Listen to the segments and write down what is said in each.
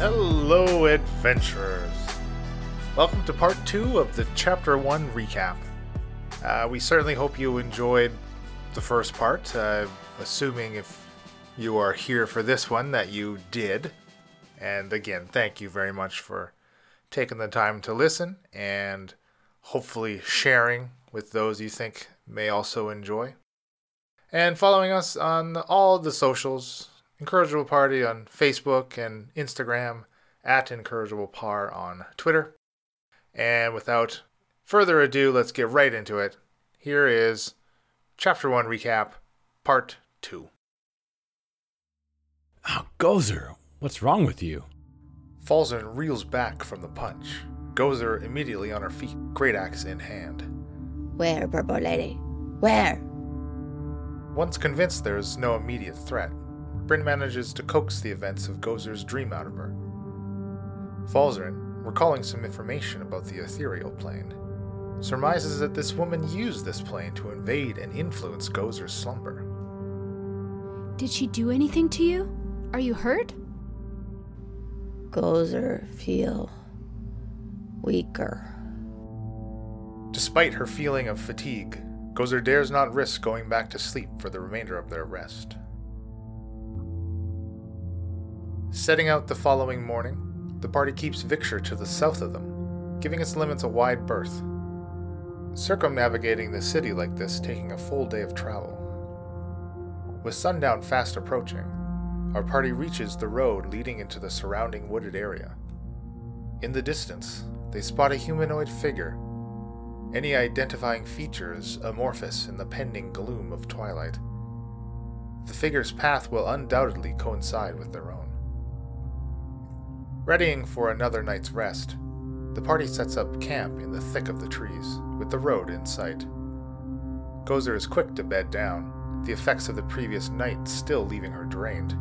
Hello, adventurers! Welcome to part two of the chapter one recap. Uh, we certainly hope you enjoyed the first part, uh, assuming if you are here for this one that you did. And again, thank you very much for taking the time to listen and hopefully sharing with those you think may also enjoy. And following us on all the socials Incorrigible Party on Facebook and Instagram, at Incorrigible Par on Twitter. And without further ado, let's get right into it. Here is Chapter 1 Recap, Part 2. Oh, Gozer, what's wrong with you? Falzarin reels back from the punch. Gozer immediately on her feet, great axe in hand. Where, Purple Lady? Where? Once convinced there is no immediate threat, Bryn manages to coax the events of Gozer's dream out of her. Falzarin, recalling some information about the ethereal plane, surmises that this woman used this plane to invade and influence Gozer's slumber. Did she do anything to you? Are you hurt? Gozer feel weaker. Despite her feeling of fatigue, Gozer dares not risk going back to sleep for the remainder of their rest. Setting out the following morning, the party keeps Victor to the south of them, giving its limits a wide berth. Circumnavigating the city like this taking a full day of travel. With sundown fast approaching, our party reaches the road leading into the surrounding wooded area. In the distance, they spot a humanoid figure. Any identifying features amorphous in the pending gloom of twilight. The figure's path will undoubtedly coincide with their own. Readying for another night's rest, the party sets up camp in the thick of the trees, with the road in sight. Gozer is quick to bed down, the effects of the previous night still leaving her drained.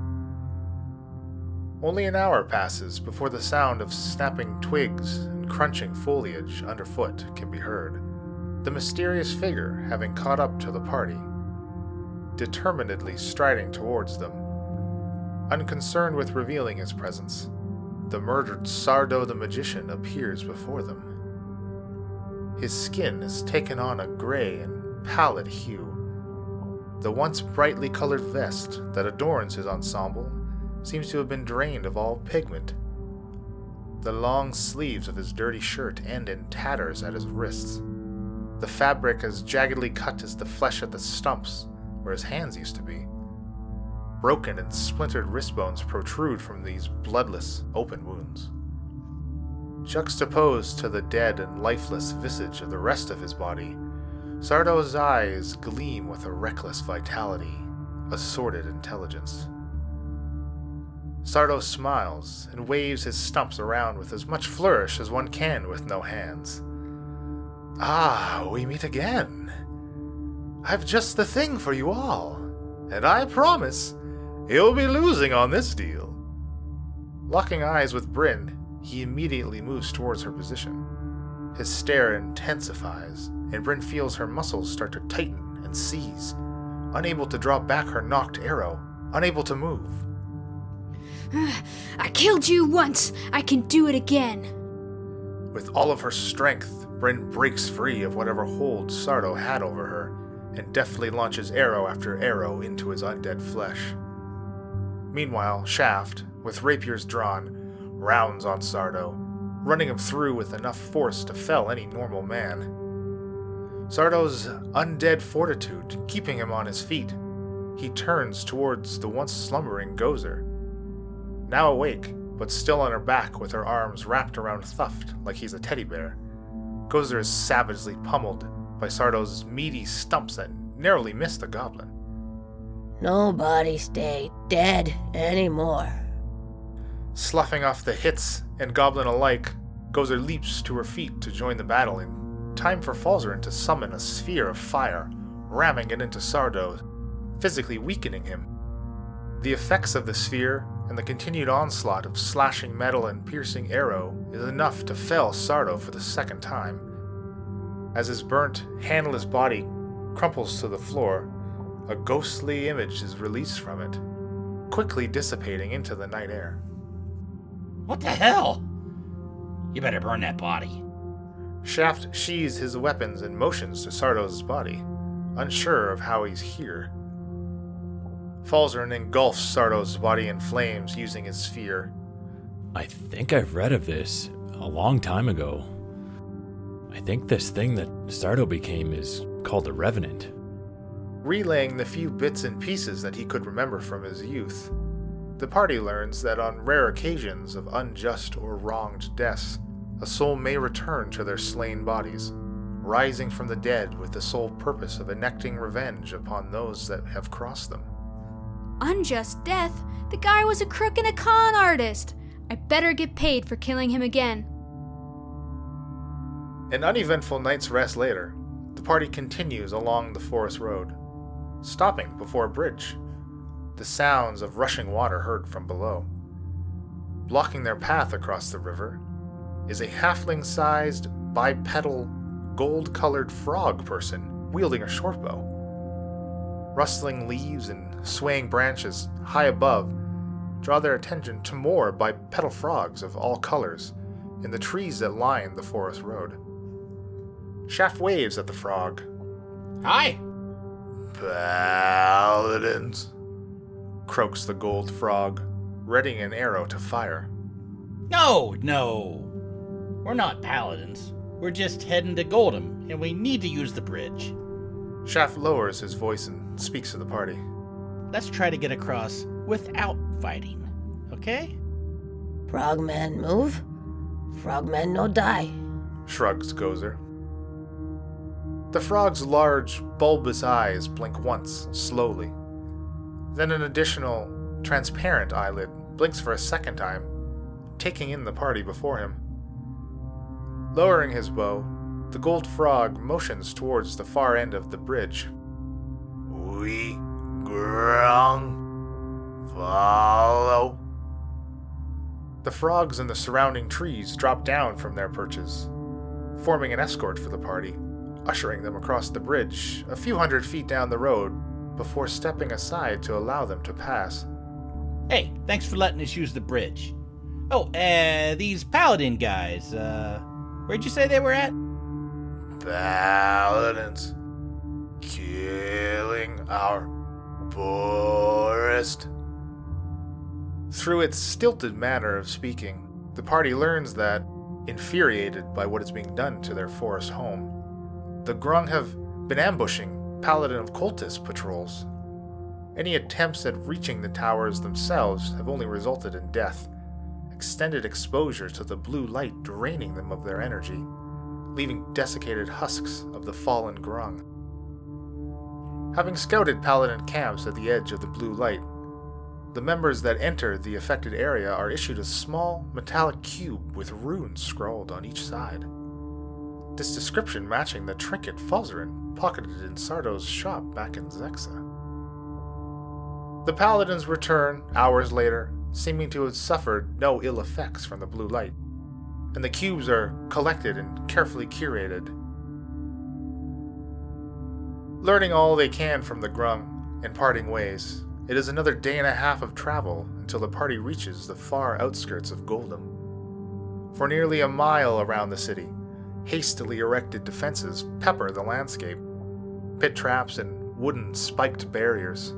Only an hour passes before the sound of snapping twigs and crunching foliage underfoot can be heard, the mysterious figure having caught up to the party, determinedly striding towards them, unconcerned with revealing his presence the murdered Sardo the magician appears before them. His skin has taken on a gray and pallid hue. The once brightly colored vest that adorns his ensemble seems to have been drained of all pigment. The long sleeves of his dirty shirt end in tatters at his wrists. The fabric as jaggedly cut as the flesh at the stumps where his hands used to be. Broken and splintered wrist bones protrude from these bloodless, open wounds. Juxtaposed to the dead and lifeless visage of the rest of his body, Sardo's eyes gleam with a reckless vitality, a sordid intelligence. Sardo smiles and waves his stumps around with as much flourish as one can with no hands. Ah, we meet again. I've just the thing for you all, and I promise He'll be losing on this deal. Locking eyes with Bryn, he immediately moves towards her position. His stare intensifies, and Bryn feels her muscles start to tighten and seize, unable to draw back her knocked arrow, unable to move. I killed you once. I can do it again. With all of her strength, Bryn breaks free of whatever hold Sardo had over her and deftly launches arrow after arrow into his undead flesh. Meanwhile, Shaft, with rapiers drawn, rounds on Sardo, running him through with enough force to fell any normal man. Sardo's undead fortitude keeping him on his feet, he turns towards the once slumbering Gozer. Now awake, but still on her back with her arms wrapped around Thuft like he's a teddy bear. Gozer is savagely pummeled by Sardo's meaty stumps that narrowly miss the goblin. Nobody stay dead anymore. Sloughing off the hits and goblin alike, Gozer leaps to her feet to join the battle in time for Falzarin to summon a sphere of fire, ramming it into Sardo, physically weakening him. The effects of the sphere and the continued onslaught of slashing metal and piercing arrow is enough to fell Sardo for the second time. As his burnt, handless body crumples to the floor, a ghostly image is released from it, quickly dissipating into the night air. What the hell? You better burn that body. Shaft sheathes his weapons and motions to Sardos' body, unsure of how he's here. Falzarin engulfs Sardos' body in flames using his sphere. I think I've read of this a long time ago. I think this thing that Sardo became is called a Revenant. Relaying the few bits and pieces that he could remember from his youth, the party learns that on rare occasions of unjust or wronged deaths, a soul may return to their slain bodies, rising from the dead with the sole purpose of enacting revenge upon those that have crossed them. Unjust death? The guy was a crook and a con artist. I better get paid for killing him again. An uneventful night's rest later, the party continues along the forest road, stopping before a bridge. The sounds of rushing water heard from below. Blocking their path across the river is a halfling sized, bipedal, gold colored frog person wielding a short bow. Rustling leaves and swaying branches high above draw their attention to more bipedal frogs of all colors in the trees that line the forest road. Shaft waves at the frog. Hi. Paladins, croaks the gold frog, readying an arrow to fire. No, no. We're not paladins. We're just heading to Goldham, and we need to use the bridge. Shaft lowers his voice and speaks to the party. Let's try to get across without fighting, okay? Frogman move. Frogman no die. Shrugs Gozer. The frog's large, bulbous eyes blink once, slowly. Then an additional, transparent eyelid blinks for a second time, taking in the party before him. Lowering his bow, the gold frog motions towards the far end of the bridge. We grung follow. The frogs in the surrounding trees drop down from their perches, forming an escort for the party, ushering them across the bridge a few hundred feet down the road before stepping aside to allow them to pass. Hey, thanks for letting us use the bridge. Oh, uh, these paladin guys, uh, where'd you say they were at? Paladins killing our forest. Through its stilted manner of speaking, the party learns that, infuriated by what is being done to their forest home, the Grung have been ambushing Paladin of Cultist patrols. Any attempts at reaching the towers themselves have only resulted in death, extended exposure to the blue light draining them of their energy, leaving desiccated husks of the fallen Grung. Having scouted Paladin camps at the edge of the blue light, the members that enter the affected area are issued a small metallic cube with runes scrawled on each side. This description matching the trinket Falzarin pocketed in Sardo's shop back in Zexa. The paladins return hours later, seeming to have suffered no ill effects from the blue light, and the cubes are collected and carefully curated. Learning all they can from the Grung and parting ways, it is another day and a half of travel until the party reaches the far outskirts of Goldham. For nearly a mile around the city, hastily erected defenses pepper the landscape pit traps and wooden spiked barriers.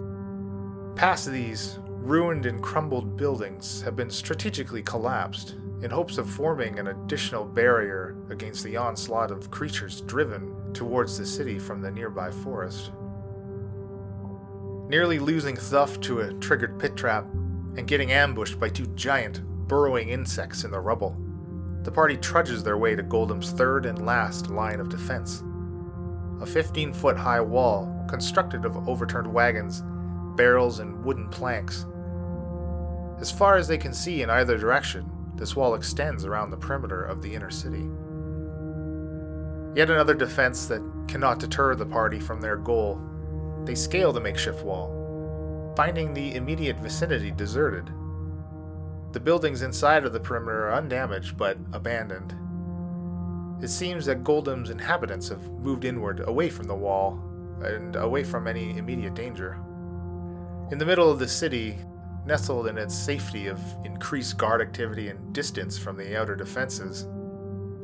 Past these, ruined and crumbled buildings have been strategically collapsed in hopes of forming an additional barrier against the onslaught of creatures driven towards the city from the nearby forest. Nearly losing Thuft to a triggered pit trap and getting ambushed by two giant, burrowing insects in the rubble, the party trudges their way to Goldham's third and last line of defense. A 15 foot high wall constructed of overturned wagons, barrels, and wooden planks. As far as they can see in either direction, this wall extends around the perimeter of the inner city. Yet another defense that cannot deter the party from their goal. They scale the makeshift wall, finding the immediate vicinity deserted. The buildings inside of the perimeter are undamaged but abandoned. It seems that Goldham's inhabitants have moved inward, away from the wall, and away from any immediate danger. In the middle of the city, nestled in its safety of increased guard activity and distance from the outer defenses,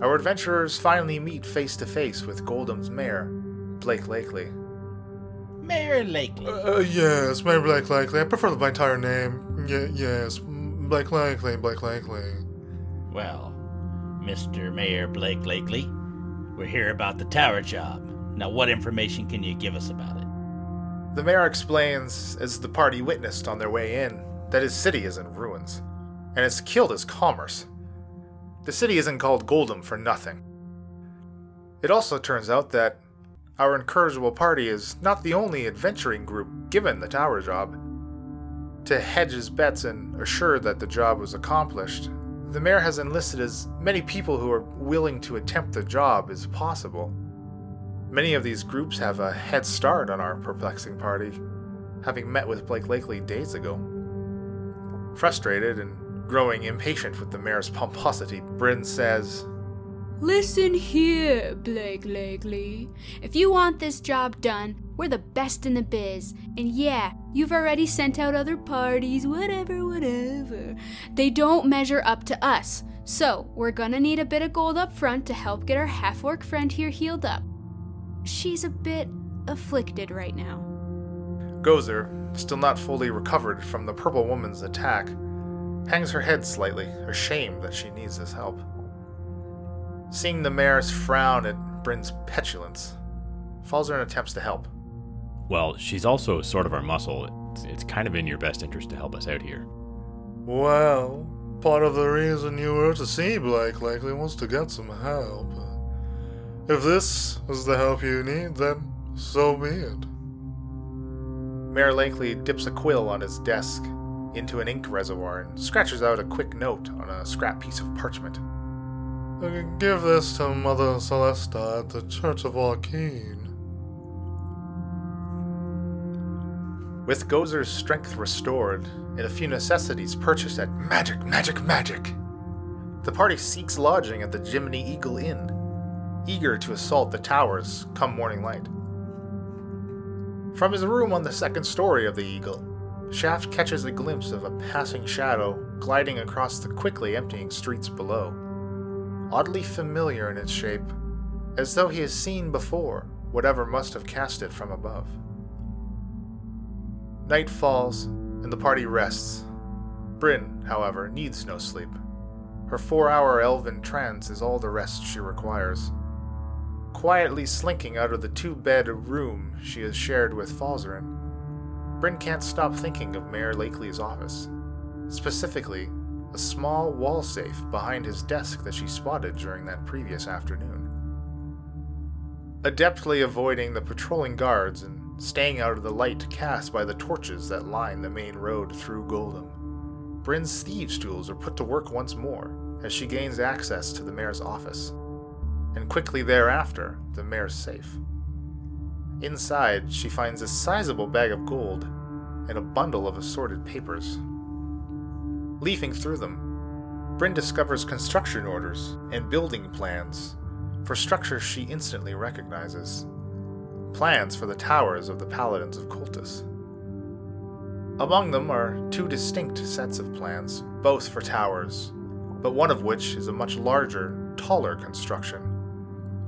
our adventurers finally meet face to face with Goldham's mayor, Blake Lakely. Mayor Lakely. Uh, yes, Mayor Blake Likely. I prefer my entire name. Y- yes, Blake Likely, Blake Likely. Well, Mr. Mayor Blake Lakely, we're here about the tower job. Now, what information can you give us about it? The mayor explains, as the party witnessed on their way in, that his city is in ruins, and it's killed his commerce. The city isn't called Goldham for nothing. It also turns out that our incorrigible party is not the only adventuring group given the tower job. To hedge his bets and assure that the job was accomplished, the mayor has enlisted as many people who are willing to attempt the job as possible. Many of these groups have a head start on our perplexing party, having met with Blake Lakely days ago. Frustrated and growing impatient with the mayor's pomposity, Bryn says, Listen here, Blake Lakely. If you want this job done, we're the best in the biz. And yeah, you've already sent out other parties, whatever, whatever. They don't measure up to us. So, we're gonna need a bit of gold up front to help get our half orc friend here healed up. She's a bit afflicted right now. Gozer, still not fully recovered from the purple woman's attack, hangs her head slightly, ashamed that she needs this help. Seeing the mayor's frown at Bryn's petulance, Falzarin attempts to help. Well, she's also sort of our muscle. It's, it's kind of in your best interest to help us out here. Well, part of the reason you were to see Blake Likely was to get some help. If this is the help you need, then so be it. Mayor Lakely dips a quill on his desk into an ink reservoir and scratches out a quick note on a scrap piece of parchment. Give this to Mother Celesta at the Church of Arcane. With Gozer's strength restored and a few necessities purchased at Magic, Magic, Magic, the party seeks lodging at the Jiminy Eagle Inn, eager to assault the towers come morning light. From his room on the second story of the Eagle, Shaft catches a glimpse of a passing shadow gliding across the quickly emptying streets below, oddly familiar in its shape, as though he has seen before whatever must have cast it from above. Night falls, and the party rests. Bryn, however, needs no sleep. Her four hour elven trance is all the rest she requires. Quietly slinking out of the two bed room she has shared with Falzarin, Bryn can't stop thinking of Mayor Lakely's office. Specifically, a small wall safe behind his desk that she spotted during that previous afternoon. Adeptly avoiding the patrolling guards and staying out of the light cast by the torches that line the main road through Goldham, Bryn's thieves' tools are put to work once more as she gains access to the mayor's office, and quickly thereafter, the mayor's safe. Inside, she finds a sizable bag of gold and a bundle of assorted papers. Leafing through them, Bryn discovers construction orders and building plans for structures she instantly recognizes. Plans for the towers of the Paladins of Cultus. Among them are two distinct sets of plans, both for towers, but one of which is a much larger, taller construction.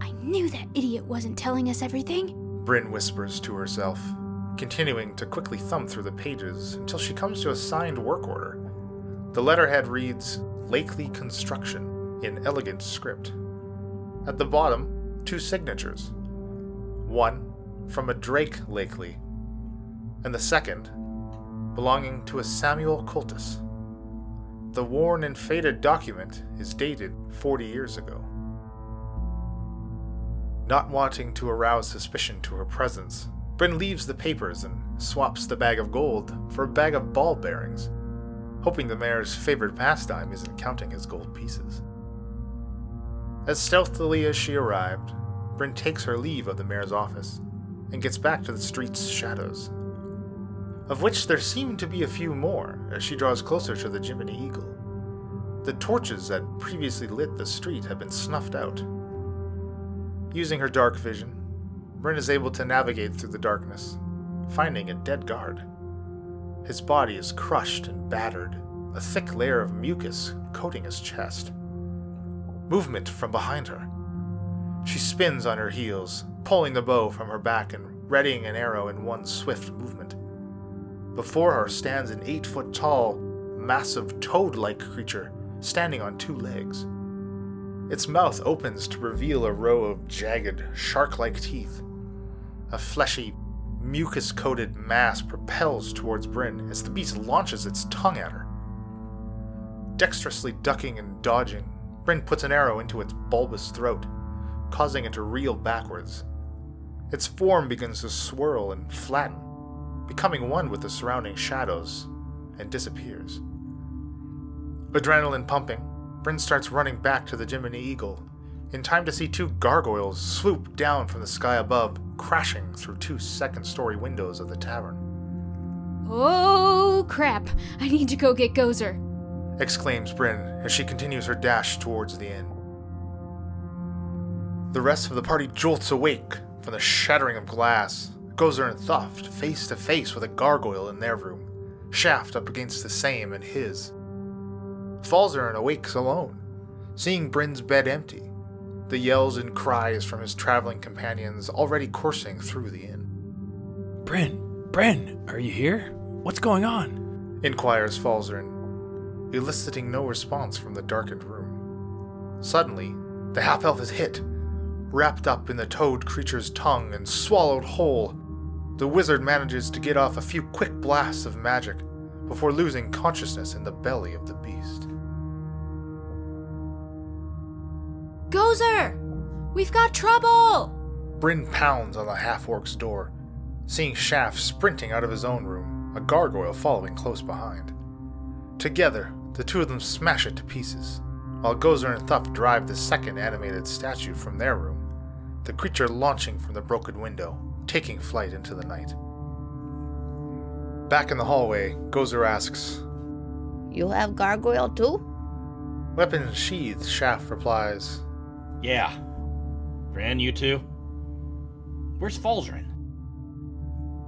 I knew that idiot wasn't telling us everything. Bryn whispers to herself, continuing to quickly thumb through the pages until she comes to a signed work order. The letterhead reads Lakely Construction in elegant script. At the bottom, two signatures. One from a Drake Lakely, and the second belonging to a Samuel Cultus. The worn and faded document is dated 40 years ago. Not wanting to arouse suspicion to her presence, Bryn leaves the papers and swaps the bag of gold for a bag of ball bearings, hoping the mayor's favorite pastime isn't counting his gold pieces. As stealthily as she arrived, Bryn takes her leave of the mayor's office and gets back to the street's shadows, of which there seem to be a few more as she draws closer to the Jiminy Eagle. The torches that previously lit the street have been snuffed out. Using her dark vision, Bryn is able to navigate through the darkness, finding a dead guard. His body is crushed and battered, a thick layer of mucus coating his chest. Movement from behind her. She spins on her heels, pulling the bow from her back and readying an arrow in one swift movement. Before her stands an eight foot tall, massive toad like creature standing on two legs. Its mouth opens to reveal a row of jagged, shark like teeth. A fleshy, mucus coated mass propels towards Bryn as the beast launches its tongue at her. Dexterously ducking and dodging, Bryn puts an arrow into its bulbous throat, causing it to reel backwards. Its form begins to swirl and flatten, becoming one with the surrounding shadows, and disappears. Adrenaline pumping, Bryn starts running back to the Jiminy Eagle, in time to see two gargoyles swoop down from the sky above, crashing through two second story windows of the tavern. Oh, crap. I need to go get Gozer. exclaims Bryn as she continues her dash towards the inn. The rest of the party jolts awake from the shattering of glass. Gozer and Thuft face to face with a gargoyle in their room, Shaft up against the same in his. Falzarin awakes alone, seeing Bryn's bed empty, the yells and cries from his traveling companions already coursing through the inn. Bryn, Bryn, are you here? What's going on? inquires Falzarin, eliciting no response from the darkened room. Suddenly, the half elf is hit, wrapped up in the toad creature's tongue and swallowed whole. The wizard manages to get off a few quick blasts of magic before losing consciousness in the belly of the beast. Gozer! We've got trouble! Bryn pounds on the half orc's door, seeing Shaft sprinting out of his own room, a gargoyle following close behind. Together, the two of them smash it to pieces, while Gozer and Thuft drive the second animated statue from their room, the creature launching from the broken window, taking flight into the night. Back in the hallway, Gozer asks, You have gargoyle too? Weapons sheathed, Shaft replies, Yeah. Bryn, you too? Where's Falzarin?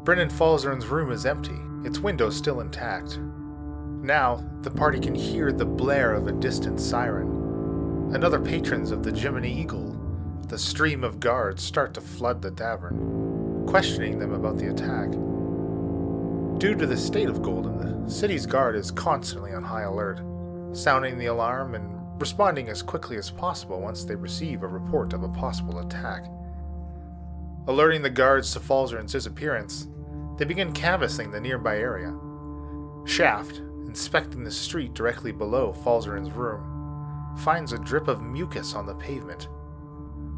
Bryn and Falzarin's room is empty, its window still intact. Now, the party can hear the blare of a distant siren. Another patrons of the Jiminy Eagle, the stream of guards, start to flood the tavern, questioning them about the attack. Due to the state of Goldham, the city's guard is constantly on high alert, sounding the alarm and responding as quickly as possible once they receive a report of a possible attack. Alerting the guards to Falzarin's disappearance, they begin canvassing the nearby area. Shaft, inspecting the street directly below Falzarin's room, finds a drip of mucus on the pavement.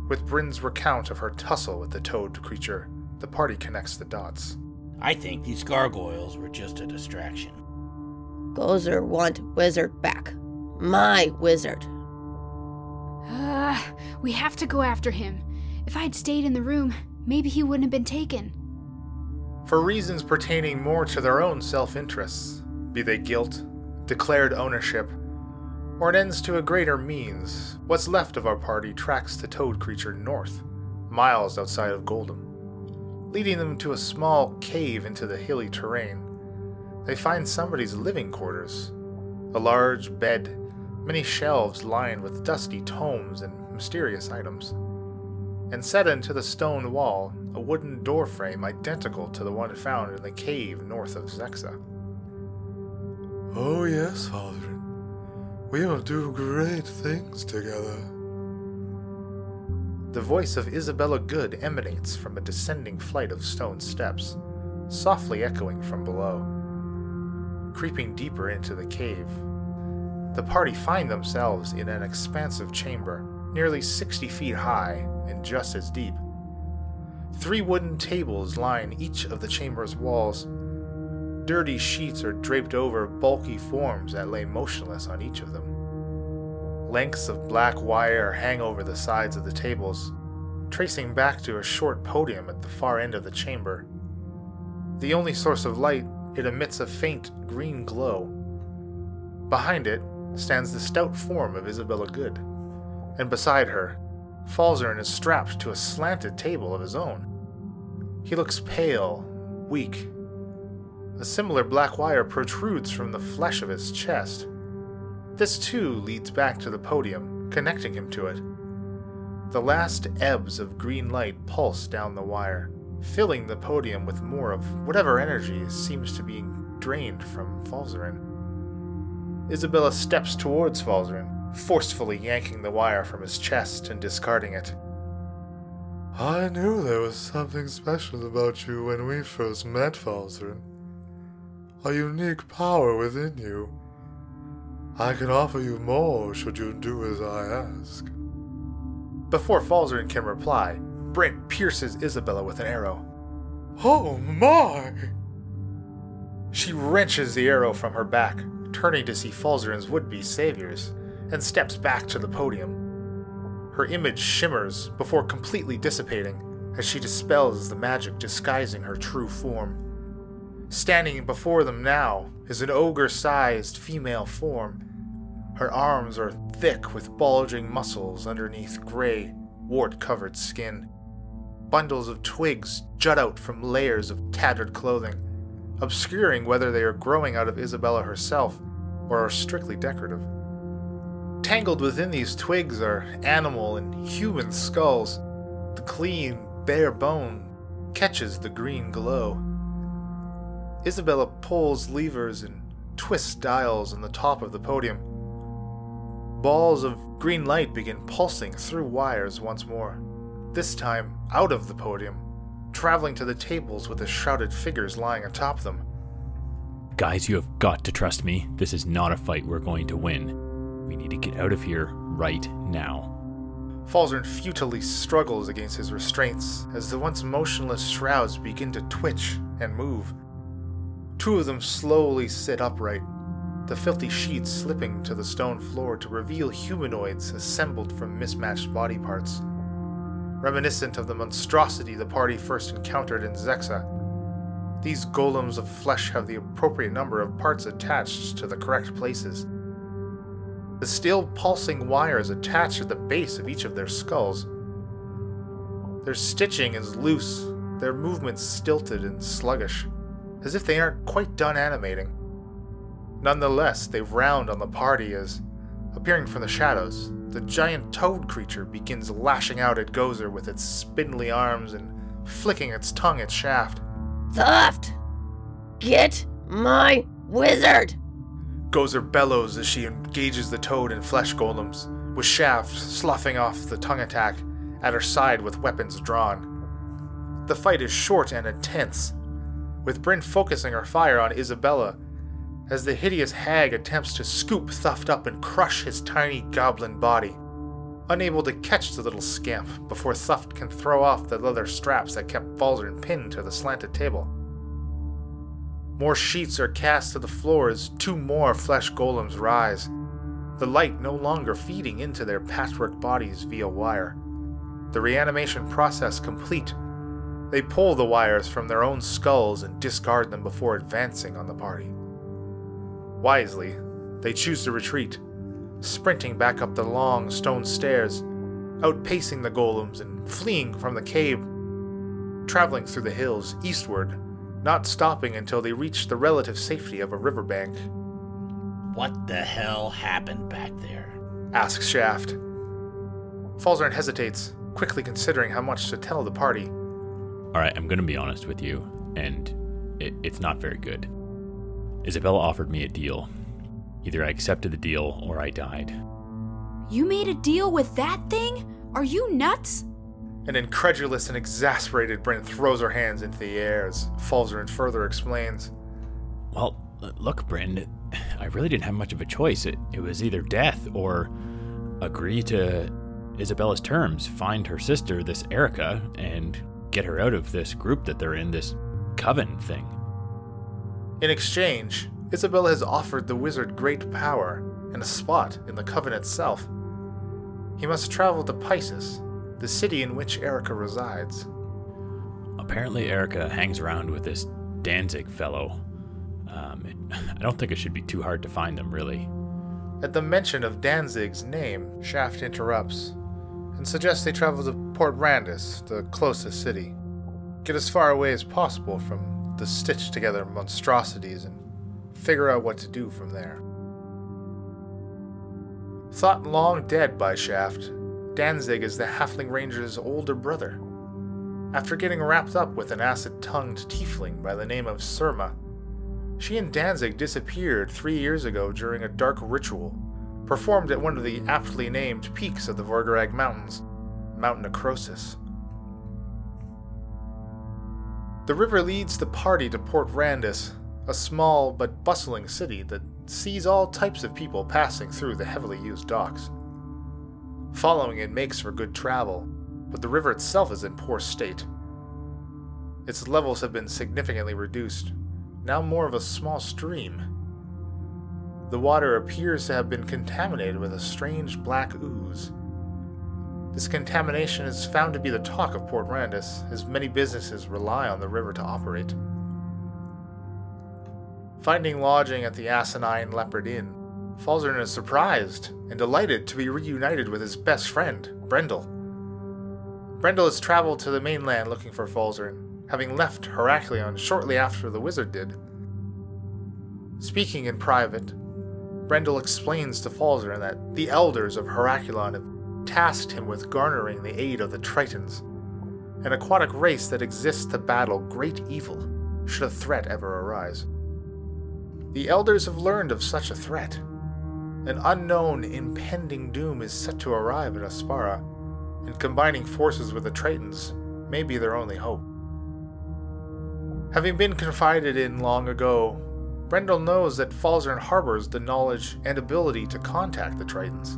With Bryn's recount of her tussle with the toad creature, the party connects the dots. I think these gargoyles were just a distraction. Gozer want wizard back. My wizard. Uh, we have to go after him. If I'd stayed in the room, maybe he wouldn't have been taken. For reasons pertaining more to their own self interests, be they guilt, declared ownership, or it ends to a greater means, what's left of our party tracks the toad creature north, miles outside of Goldham, leading them to a small cave into the hilly terrain. They find somebody's living quarters a large bed, many shelves lined with dusty tomes and mysterious items. And set into the stone wall, a wooden door frame identical to the one found in the cave north of Zexa. Oh, yes, Falzarin. We will do great things together. The voice of Isabella Good emanates from a descending flight of stone steps, softly echoing from below. Creeping deeper into the cave, the party find themselves in an expansive chamber, nearly 60 feet high and just as deep. Three wooden tables line each of the chamber's walls. Dirty sheets are draped over bulky forms that lay motionless on each of them. Lengths of black wire hang over the sides of the tables, tracing back to a short podium at the far end of the chamber. The only source of light, it emits a faint green glow. Behind it stands the stout form of Isabella Good, and beside her, Falzarin is strapped to a slanted table of his own. He looks pale, weak, a similar black wire protrudes from the flesh of his chest. This too leads back to the podium, connecting him to it. The last ebbs of green light pulse down the wire, filling the podium with more of whatever energy seems to be drained from Falzarin. Isabella steps towards Falzarin, forcefully yanking the wire from his chest and discarding it. I knew there was something special about you when we first met, Falzarin. A unique power within you. I can offer you more should you do as I ask. Before Falzarin can reply, Bryn pierces Isabella with an arrow. Oh my! She wrenches the arrow from her back, turning to see Falzarin's would be saviors, and steps back to the podium. Her image shimmers before completely dissipating as she dispels the magic disguising her true form. Standing before them now is an ogre sized female form. Her arms are thick with bulging muscles underneath gray, wart covered skin. Bundles of twigs jut out from layers of tattered clothing, obscuring whether they are growing out of Isabella herself or are strictly decorative. Tangled within these twigs are animal and human skulls. The clean, bare bone catches the green glow. Isabella pulls levers and twists dials on the top of the podium. Balls of green light begin pulsing through wires once more, this time out of the podium, traveling to the tables with the shrouded figures lying atop them. Guys, you have got to trust me. This is not a fight we're going to win. We need to get out of here right now. Falzarin futilely struggles against his restraints as the once motionless shrouds begin to twitch and move. Two of them slowly sit upright, the filthy sheets slipping to the stone floor to reveal humanoids assembled from mismatched body parts. Reminiscent of the monstrosity the party first encountered in Zexa, these golems of flesh have the appropriate number of parts attached to the correct places. The still pulsing wires attached at the base of each of their skulls. Their stitching is loose, their movements stilted and sluggish, as if they aren't quite done animating. Nonetheless, they round on the party as, appearing from the shadows, the giant toad creature begins lashing out at Gozer with its spindly arms and flicking its tongue at Shaft. Soft! Get my wizard! Gozer bellows as she engages the toad and flesh golems, with Shaft sloughing off the tongue attack at her side with weapons drawn. The fight is short and intense, with Bryn focusing her fire on Isabella as the hideous hag attempts to scoop Thuft up and crush his tiny goblin body. Unable to catch the little scamp before Thuft can throw off the leather straps that kept Falzarin pinned to the slanted table. More sheets are cast to the floor as two more flesh golems rise, the light no longer feeding into their patchwork bodies via wire. The reanimation process complete, they pull the wires from their own skulls and discard them before advancing on the party. Wisely, they choose to retreat, sprinting back up the long stone stairs, outpacing the golems and fleeing from the cave, traveling through the hills eastward, not stopping until they reach the relative safety of a riverbank. What the hell happened back there? asks Shaft. Falzarin hesitates, quickly considering how much to tell the party. All right, I'm going to be honest with you, and it, it's not very good. Isabella offered me a deal. Either I accepted the deal or I died. You made a deal with that thing? Are you nuts? An incredulous and exasperated Bryn throws her hands into the air as Falzarin further explains. Well, look, Bryn, I really didn't have much of a choice. It, it was either death or agree to Isabella's terms, find her sister, this Erica, and get her out of this group that they're in, this coven thing. In exchange, Isabella has offered the wizard great power and a spot in the coven itself. He must travel to Pisces, the city in which Erica resides. Apparently, Erica hangs around with this Danzig fellow. Um, it, I don't think it should be too hard to find them, really. At the mention of Danzig's name, Shaft interrupts and suggests they travel to Port Randus, the closest city. Get as far away as possible from the stitched together monstrosities and figure out what to do from there. Thought long dead by Shaft, Danzig is the Halfling Ranger's older brother. After getting wrapped up with an acid tongued tiefling by the name of Surma, she and Danzig disappeared three years ago during a dark ritual performed at one of the aptly named peaks of the Vorgarag Mountains, Mount Necrosis. The river leads the party to Port Randus, a small but bustling city that sees all types of people passing through the heavily used docks. Following it makes for good travel, but the river itself is in poor state. Its levels have been significantly reduced, now more of a small stream. The water appears to have been contaminated with a strange black ooze. This contamination is found to be the talk of Port Randus, as many businesses rely on the river to operate. Finding lodging at the Asinine Leopard Inn, Falzarin is surprised and delighted to be reunited with his best friend, Brendel. Brendel has traveled to the mainland looking for Falzarin, having left Heraklion shortly after the wizard did. Speaking in private, Brendel explains to Falzarin that the elders of Heraklion have tasked him with garnering the aid of the Tritons, an aquatic race that exists to battle great evil should a threat ever arise. The elders have learned of such a threat. An unknown, impending doom is set to arrive in Aspara, and combining forces with the Tritons may be their only hope. Having been confided in long ago, Brendel knows that Falzarin harbors the knowledge and ability to contact the Tritons.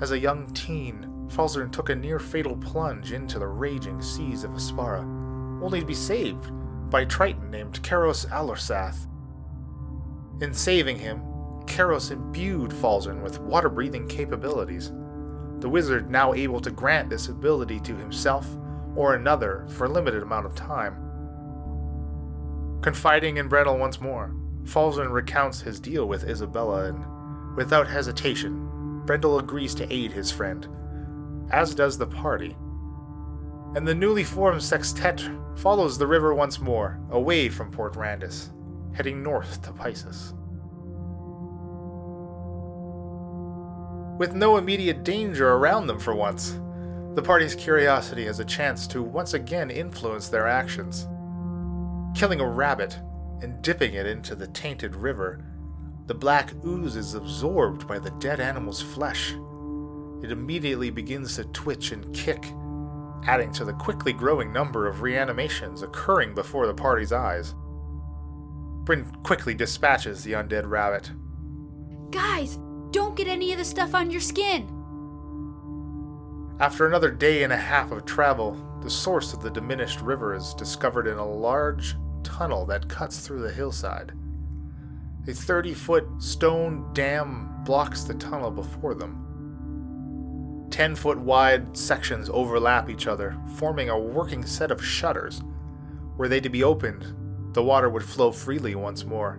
As a young teen, Falzarin took a near fatal plunge into the raging seas of Aspara, only to be saved by a Triton named Karos Alorsath. In saving him, Karos imbued Falzarin with water breathing capabilities, the wizard now able to grant this ability to himself or another for a limited amount of time. Confiding in Brendel once more, Falzarin recounts his deal with Isabella and, without hesitation, Brendel agrees to aid his friend, as does the party. And the newly formed sextet follows the river once more, away from Port Randus, heading north to Pisces. With no immediate danger around them for once, the party's curiosity has a chance to once again influence their actions. Killing a rabbit and dipping it into the tainted river, the black ooze is absorbed by the dead animal's flesh. It immediately begins to twitch and kick, adding to the quickly growing number of reanimations occurring before the party's eyes. Bryn quickly dispatches the undead rabbit. Guys, don't get any of the stuff on your skin. After another day and a half of travel, the source of the diminished river is discovered in a large tunnel that cuts through the hillside. A 30 foot stone dam blocks the tunnel before them. 10 foot wide sections overlap each other, forming a working set of shutters. Were they to be opened, the water would flow freely once more.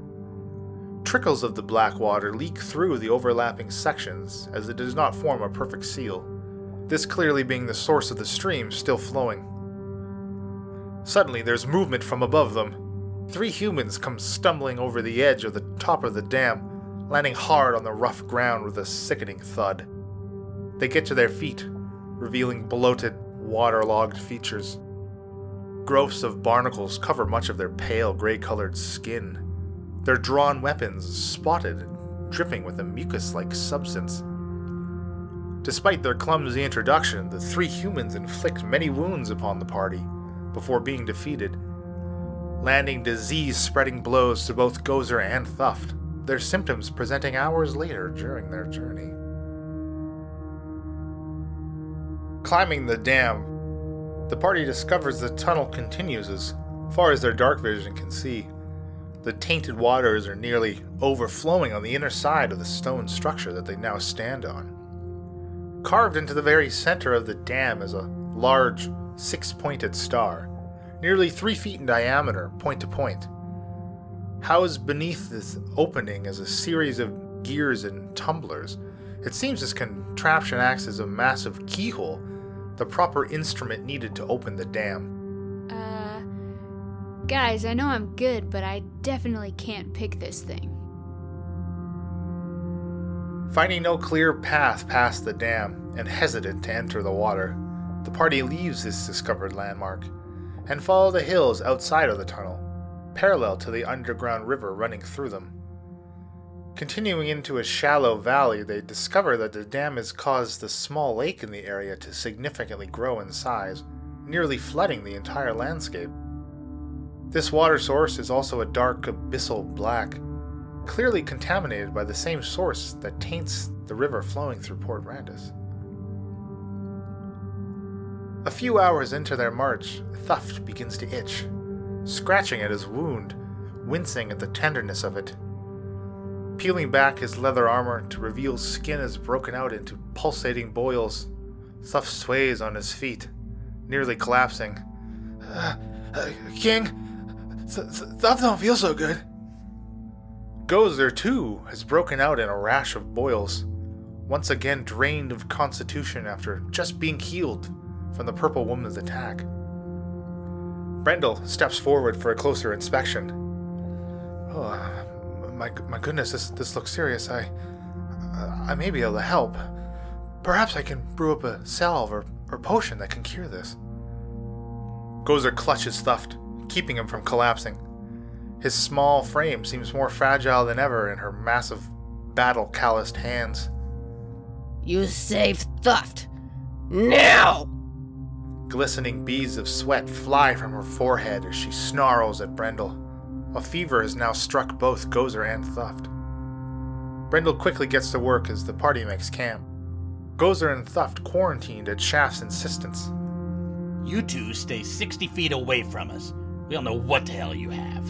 Trickles of the black water leak through the overlapping sections as it does not form a perfect seal, this clearly being the source of the stream still flowing. Suddenly, there's movement from above them. Three humans come stumbling over the edge of the top of the dam, landing hard on the rough ground with a sickening thud. They get to their feet, revealing bloated, waterlogged features. Growths of barnacles cover much of their pale gray colored skin. Their drawn weapons spotted and dripping with a mucus like substance. Despite their clumsy introduction, the three humans inflict many wounds upon the party before being defeated, landing disease spreading blows to both Gozer and Thuft, their symptoms presenting hours later during their journey. Climbing the dam, the party discovers the tunnel continues as far as their dark vision can see. The tainted waters are nearly overflowing on the inner side of the stone structure that they now stand on. Carved into the very center of the dam is a large, six pointed star, nearly three feet in diameter, point to point. Housed beneath this opening is a series of gears and tumblers. It seems this contraption acts as a massive keyhole, the proper instrument needed to open the dam. Uh, Guys, I know I'm good, but I definitely can't pick this thing. Finding no clear path past the dam and hesitant to enter the water, the party leaves this discovered landmark and follow the hills outside of the tunnel, parallel to the underground river running through them. Continuing into a shallow valley, they discover that the dam has caused the small lake in the area to significantly grow in size, nearly flooding the entire landscape. This water source is also a dark abyssal black, clearly contaminated by the same source that taints the river flowing through Port Randus. A few hours into their march, Thuft begins to itch, scratching at his wound, wincing at the tenderness of it. Peeling back his leather armor to reveal skin is broken out into pulsating boils. Thuft sways on his feet, nearly collapsing. Uh, uh, King, Th- Th- Thuft don't feel so good. Gozer, too, has broken out in a rash of boils, once again drained of constitution after just being healed from the purple woman's attack. Brendel steps forward for a closer inspection. Oh, my, my goodness, this, this looks serious. I, uh, I may be able to help. Perhaps I can brew up a salve or, or potion that can cure this. Gozer clutches Thuft, keeping him from collapsing. His small frame seems more fragile than ever in her massive, battle calloused hands. You save Thuft. Now! Glistening beads of sweat fly from her forehead as she snarls at Brendel. A fever has now struck both Gozer and Thuft. Brendel quickly gets to work as the party makes camp. Gozer and Thuft quarantined at Shaft's insistence. You two stay 60 feet away from us. We don't know what the hell you have.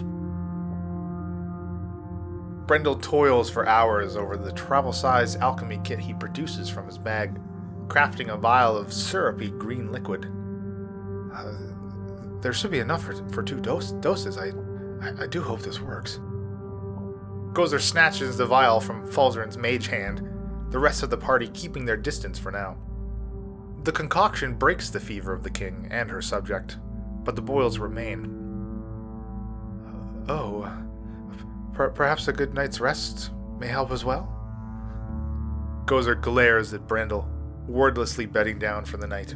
Brendel toils for hours over the travel sized alchemy kit he produces from his bag, crafting a vial of syrupy green liquid. Uh, there should be enough for, for two dose, doses. I, I, I do hope this works. Gozer snatches the vial from Falzarin's mage hand, the rest of the party keeping their distance for now. The concoction breaks the fever of the king and her subject, but the boils remain. Oh, per- perhaps a good night's rest may help as well? Gozer glares at Brendel, wordlessly bedding down for the night.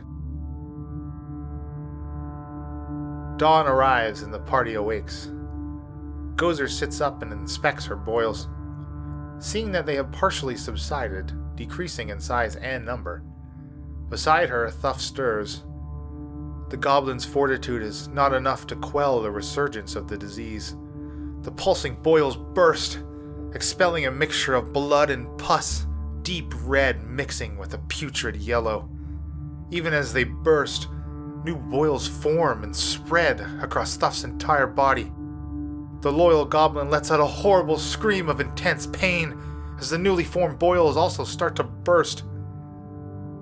Dawn arrives and the party awakes. Gozer sits up and inspects her boils. Seeing that they have partially subsided, decreasing in size and number, beside her, Thuft stirs. The goblin's fortitude is not enough to quell the resurgence of the disease. The pulsing boils burst, expelling a mixture of blood and pus, deep red mixing with a putrid yellow. Even as they burst, new boils form and spread across Thuft's entire body. The loyal goblin lets out a horrible scream of intense pain as the newly formed boils also start to burst.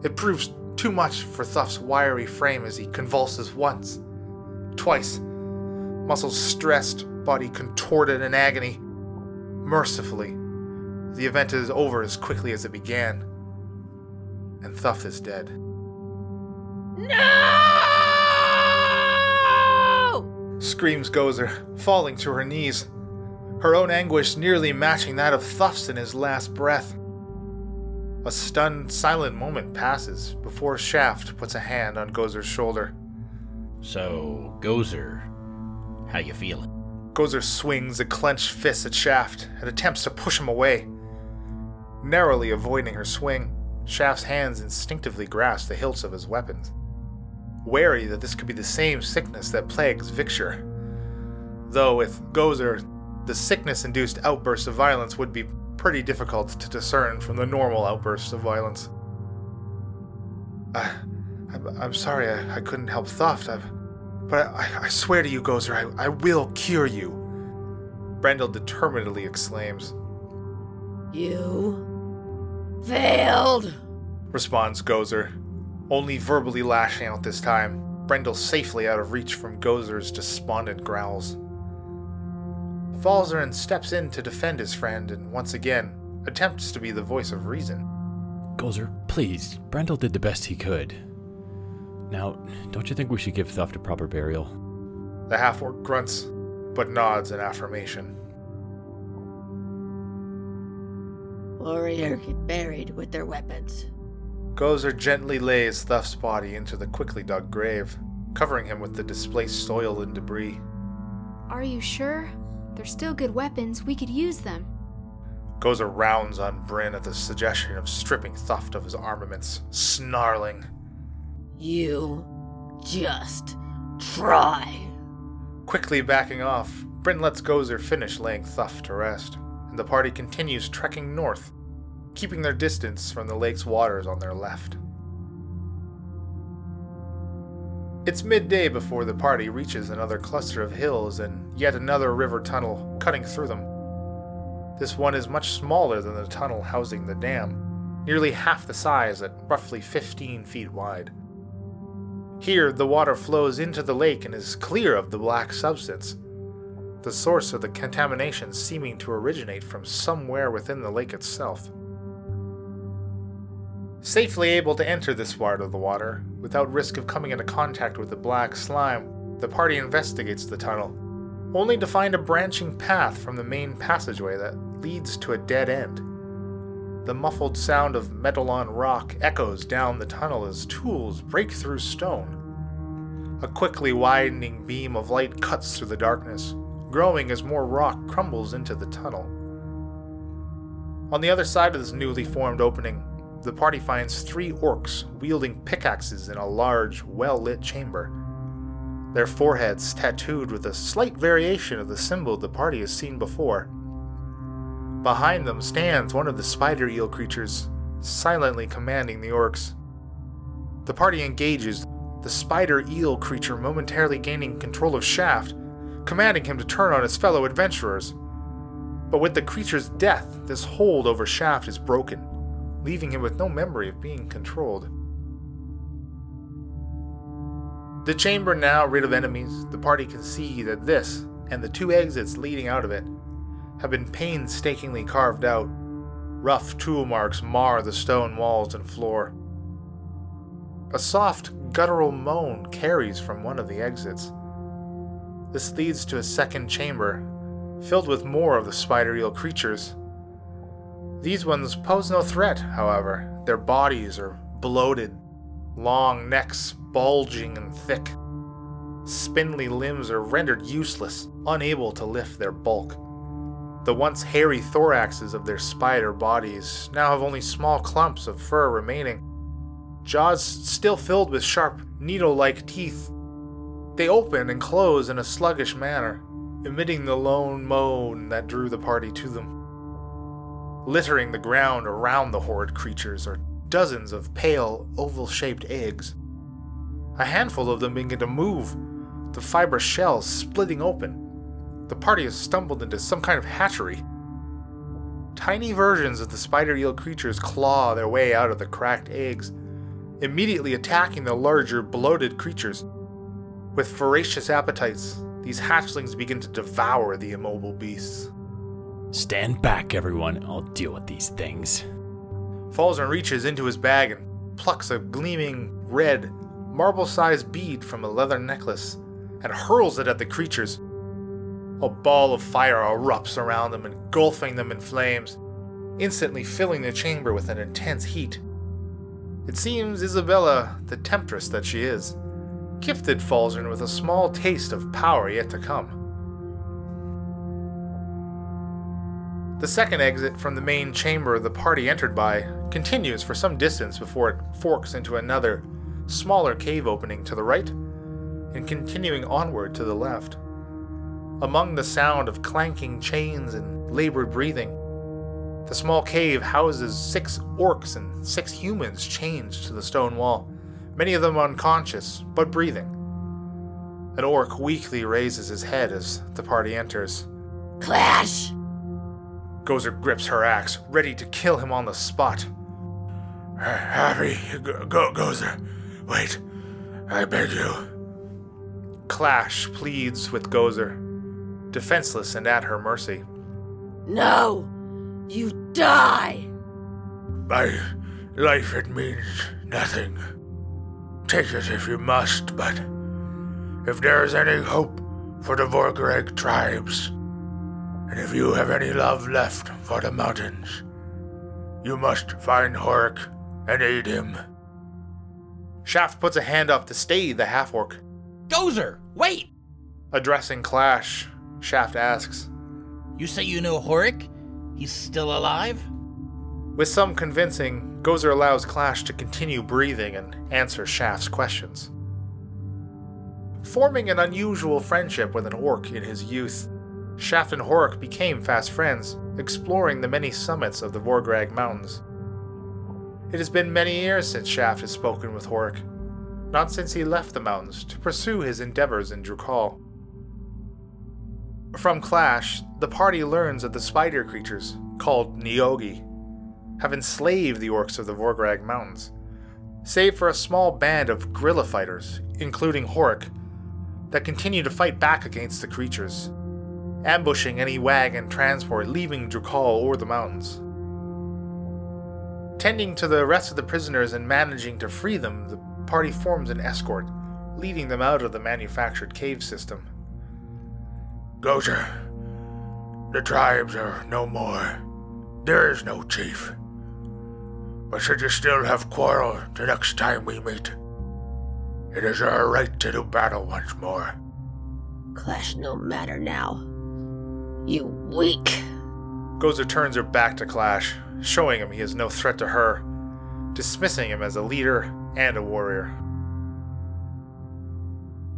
It proves too much for Thuft's wiry frame as he convulses once, twice, muscles stressed, body contorted in agony. Mercifully, the event is over as quickly as it began, and Thuft is dead. No! Screams Gozer, falling to her knees, her own anguish nearly matching that of Thuft's in his last breath. A stunned, silent moment passes before Shaft puts a hand on Gozer's shoulder. So, Gozer, how you feeling? Gozer swings a clenched fist at Shaft and attempts to push him away. Narrowly avoiding her swing, Shaft's hands instinctively grasp the hilts of his weapons, wary that this could be the same sickness that plagues Victor. Though with Gozer, the sickness induced outbursts of violence would be pretty difficult to discern from the normal outbursts of violence. I, I'm, I'm sorry I, I couldn't help Thuft, I've, but I, I swear to you, Gozer, I, I will cure you. Brendel determinedly exclaims. You failed. Responds Gozer, only verbally lashing out this time, Brendel safely out of reach from Gozer's despondent growls. Falzarin steps in to defend his friend and once again attempts to be the voice of reason. Gozer, please. Brendel did the best he could. Now, don't you think we should give Thuft a proper burial? The half orc grunts, but nods in affirmation. Warrior get buried with their weapons. Gozer gently lays Thuft's body into the quickly dug grave, covering him with the displaced soil and debris. Are you sure? They're still good weapons. We could use them. Gozer rounds on Bryn at the suggestion of stripping Thuft of his armaments, snarling. You just try. Quickly backing off, Bryn lets Gozer finish laying Thuft to rest, and the party continues trekking north, keeping their distance from the lake's waters on their left. It's midday before the party reaches another cluster of hills and yet another river tunnel cutting through them. This one is much smaller than the tunnel housing the dam, nearly half the size at roughly 15 feet wide. Here, the water flows into the lake and is clear of the black substance, the source of the contamination seeming to originate from somewhere within the lake itself. Safely able to enter this part of the water, without risk of coming into contact with the black slime, the party investigates the tunnel, only to find a branching path from the main passageway that leads to a dead end. The muffled sound of metal on rock echoes down the tunnel as tools break through stone. A quickly widening beam of light cuts through the darkness, growing as more rock crumbles into the tunnel. On the other side of this newly formed opening, the party finds three orcs wielding pickaxes in a large, well lit chamber. Their foreheads tattooed with a slight variation of the symbol the party has seen before. Behind them stands one of the spider eel creatures, silently commanding the orcs. The party engages, the spider eel creature momentarily gaining control of Shaft, commanding him to turn on his fellow adventurers. But with the creature's death, this hold over Shaft is broken leaving him with no memory of being controlled. The chamber now rid of enemies, the party can see that this, and the two exits leading out of it, have been painstakingly carved out. Rough tool marks mar the stone walls and floor. A soft, guttural moan carries from one of the exits. This leads to a second chamber, filled with more of the spider eel creatures these ones pose no threat, however. Their bodies are bloated, long necks bulging and thick. Spindly limbs are rendered useless, unable to lift their bulk. The once hairy thoraxes of their spider bodies now have only small clumps of fur remaining, jaws still filled with sharp, needle like teeth. They open and close in a sluggish manner, emitting the lone moan that drew the party to them. Littering the ground around the horrid creatures are dozens of pale, oval shaped eggs. A handful of them begin to move, the fibrous shells splitting open. The party has stumbled into some kind of hatchery. Tiny versions of the spider eel creatures claw their way out of the cracked eggs, immediately attacking the larger, bloated creatures. With voracious appetites, these hatchlings begin to devour the immobile beasts. Stand back, everyone. I'll deal with these things. Falzarin reaches into his bag and plucks a gleaming red, marble sized bead from a leather necklace and hurls it at the creatures. A ball of fire erupts around them, engulfing them in flames, instantly filling the chamber with an intense heat. It seems Isabella, the temptress that she is, gifted Falzarin with a small taste of power yet to come. The second exit from the main chamber the party entered by continues for some distance before it forks into another, smaller cave opening to the right, and continuing onward to the left. Among the sound of clanking chains and labored breathing, the small cave houses six orcs and six humans chained to the stone wall, many of them unconscious, but breathing. An orc weakly raises his head as the party enters. Clash! Gozer grips her axe, ready to kill him on the spot. Happy, go, go, Gozer. Wait, I beg you. Clash pleads with Gozer, defenseless and at her mercy. No! You die! My life, it means nothing. Take it if you must, but if there is any hope for the Vorgreg tribes. And if you have any love left for the mountains, you must find Horik and aid him. Shaft puts a hand up to stay the half orc. Gozer, wait! Addressing Clash, Shaft asks, You say you know Horik? He's still alive? With some convincing, Gozer allows Clash to continue breathing and answer Shaft's questions. Forming an unusual friendship with an orc in his youth, Shaft and Horik became fast friends, exploring the many summits of the Vorgrag Mountains. It has been many years since Shaft has spoken with Horik, not since he left the mountains to pursue his endeavors in Drukal. From Clash, the party learns that the spider creatures, called Nyogi, have enslaved the orcs of the Vorgrag Mountains, save for a small band of guerrilla fighters, including Horik, that continue to fight back against the creatures, ambushing any wagon transport leaving Drukal or the mountains. Tending to the rest of the prisoners and managing to free them, the party forms an escort, leading them out of the manufactured cave system. Gozer, the tribes are no more. There is no chief. But should you still have quarrel the next time we meet, it is our right to do battle once more. Clash no matter now. You weak. Gozer turns her back to Clash, showing him he is no threat to her, dismissing him as a leader and a warrior.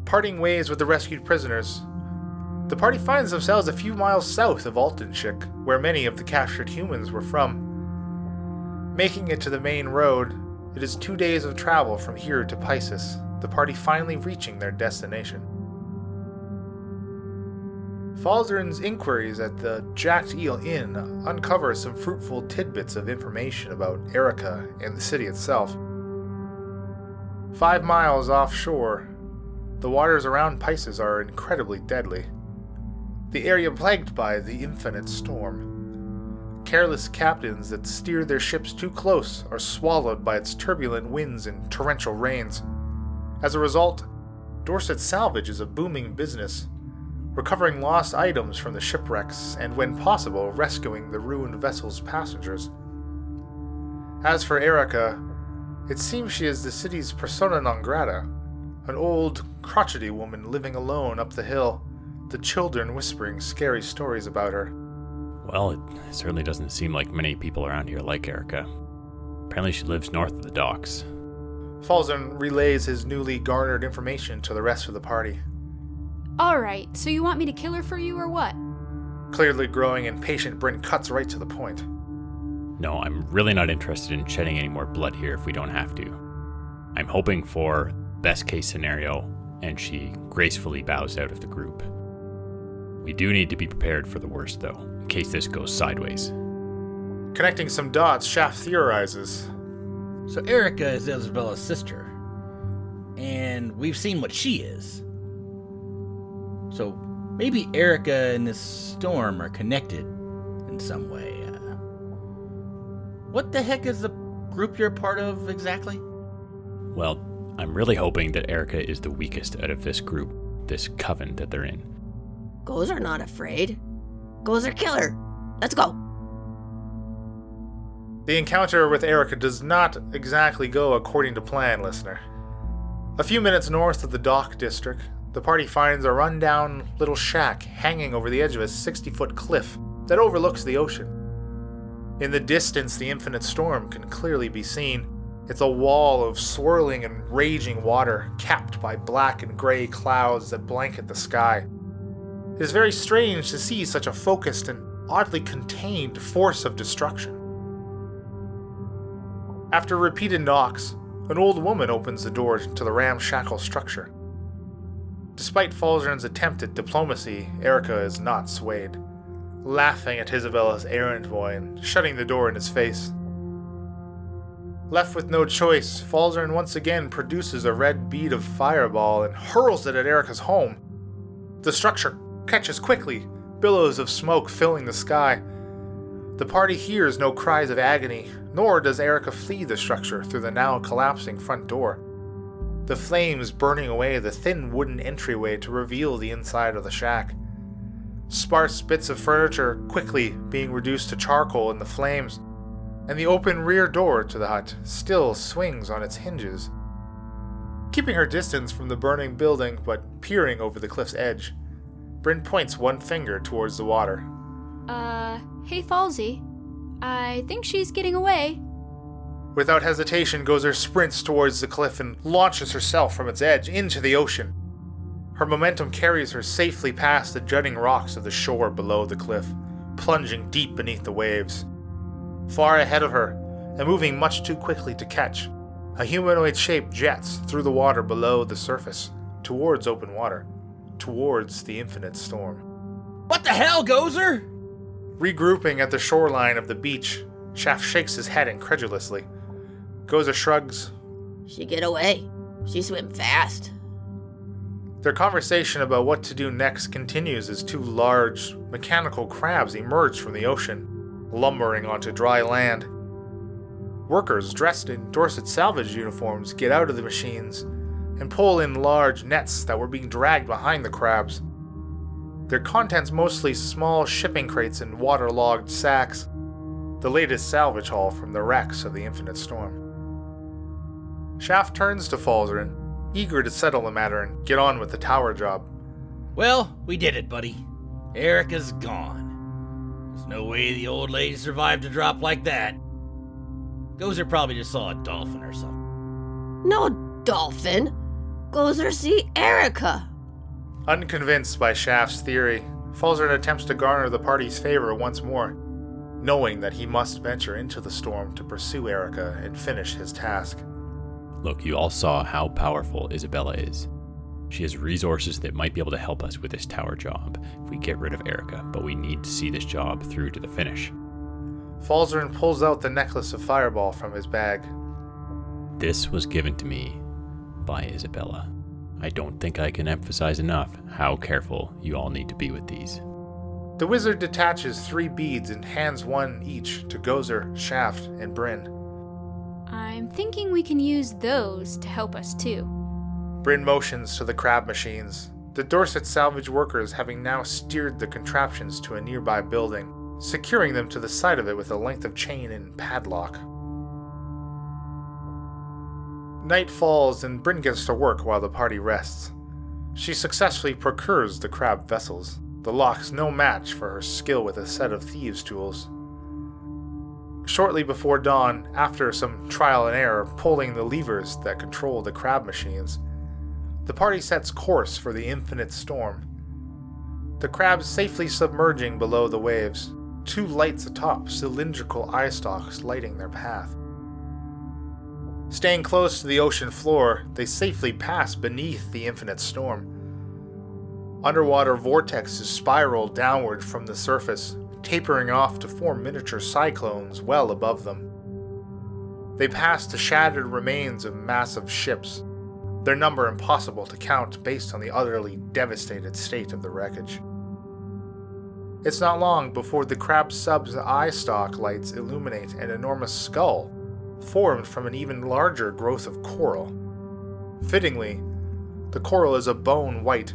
Parting ways with the rescued prisoners, the party finds themselves a few miles south of Altenshik, where many of the captured humans were from. Making it to the main road, it is two days of travel from here to Pisces, the party finally reaching their destination. Falzarin's inquiries at the Jacked Eel Inn uncover some fruitful tidbits of information about Erica and the city itself. Five miles offshore, the waters around Pisces are incredibly deadly. The area plagued by the infinite storm. Careless captains that steer their ships too close are swallowed by its turbulent winds and torrential rains. As a result, Dorset Salvage is a booming business, recovering lost items from the shipwrecks and, when possible, rescuing the ruined vessel's passengers. As for Erica, it seems she is the city's persona non grata, an old, crotchety woman living alone up the hill, the children whispering scary stories about her. Well, it certainly doesn't seem like many people around here like Erica. Apparently, she lives north of the docks. Falzarin relays his newly garnered information to the rest of the party. Alright, so you want me to kill her for you or what? Clearly growing impatient, Bryn cuts right to the point. No, I'm really not interested in shedding any more blood here if we don't have to. I'm hoping for best case scenario, and she gracefully bows out of the group. We do need to be prepared for the worst, though, in case this goes sideways. Connecting some dots, Shaft theorizes. So Erica is Isabella's sister. And we've seen what she is. So maybe Erica and this storm are connected in some way. Uh, what the heck is the group you're part of exactly? Well, I'm really hoping that Erica is the weakest out of this group, this coven that they're in. Gozer not afraid. Gozer killer. Let's go. The encounter with Erica does not exactly go according to plan, listener. A few minutes north of the Dock District, the party finds a rundown little shack hanging over the edge of a 60 foot cliff that overlooks the ocean. In the distance, the infinite storm can clearly be seen. It's a wall of swirling and raging water, capped by black and gray clouds that blanket the sky. It is very strange to see such a focused and oddly contained force of destruction. After repeated knocks, an old woman opens the door to the ramshackle structure. Despite Falzarin's attempt at diplomacy, Erica is not swayed, laughing at Isabella's errand boy and shutting the door in his face. Left with no choice, Falzarin once again produces a red bead of fireball and hurls it at Erica's home. The structure catches quickly, billows of smoke filling the sky. The party hears no cries of agony, nor does Erica flee the structure through the now collapsing front door. The flames burning away the thin wooden entryway to reveal the inside of the shack. Sparse bits of furniture quickly being reduced to charcoal in the flames, and the open rear door to the hut still swings on its hinges. Keeping her distance from the burning building but peering over the cliff's edge, Bryn points one finger towards the water. Uh, hey Falsey. I think she's getting away. Without hesitation, Gozer sprints towards the cliff and launches herself from its edge into the ocean. Her momentum carries her safely past the jutting rocks of the shore below the cliff, plunging deep beneath the waves. Far ahead of her, and moving much too quickly to catch, a humanoid shape jets through the water below the surface, towards open water, towards the infinite storm. What the hell, Gozer? Regrouping at the shoreline of the beach, Shaft shakes his head incredulously. Gozer shrugs. She get away. She swim fast. Their conversation about what to do next continues as two large, mechanical crabs emerge from the ocean, lumbering onto dry land. Workers dressed in Dorset salvage uniforms get out of the machines and pull in large nets that were being dragged behind the crabs. Their contents mostly small shipping crates and waterlogged sacks, the latest salvage haul from the wrecks of the Infinite Storm. Shaft turns to Falzarin, eager to settle the matter and get on with the tower job. Well, we did it, buddy. Erica's gone. There's no way the old lady survived a drop like that. Gozer probably just saw a dolphin or something. No dolphin. Gozer see Erica. Unconvinced by Shaft's theory, Falzarin attempts to garner the party's favor once more, knowing that he must venture into the storm to pursue Erica and finish his task. Look, you all saw how powerful Isabella is. She has resources that might be able to help us with this tower job if we get rid of Erica, but we need to see this job through to the finish. Falzarin pulls out the necklace of fireball from his bag. This was given to me by Isabella. I don't think I can emphasize enough how careful you all need to be with these. The wizard detaches three beads and hands one each to Gozer, Shaft, and Bryn. I'm thinking we can use those to help us too. Bryn motions to the crab machines, the Dorset salvage workers having now steered the contraptions to a nearby building, securing them to the side of it with a length of chain and padlock. Night falls and Bryn gets to work while the party rests. She successfully procures the crab vessels, the locks no match for her skill with a set of thieves' tools. Shortly before dawn, after some trial and error pulling the levers that control the crab machines, the party sets course for the infinite storm. The crabs safely submerging below the waves, two lights atop cylindrical eye stalks lighting their path. Staying close to the ocean floor, they safely pass beneath the infinite storm. Underwater vortexes spiral downward from the surface, tapering off to form miniature cyclones well above them. They pass the shattered remains of massive ships, their number impossible to count based on the utterly devastated state of the wreckage. It's not long before the crab sub's eye stalk lights illuminate an enormous skull, formed from an even larger growth of coral. Fittingly, the coral is a bone white,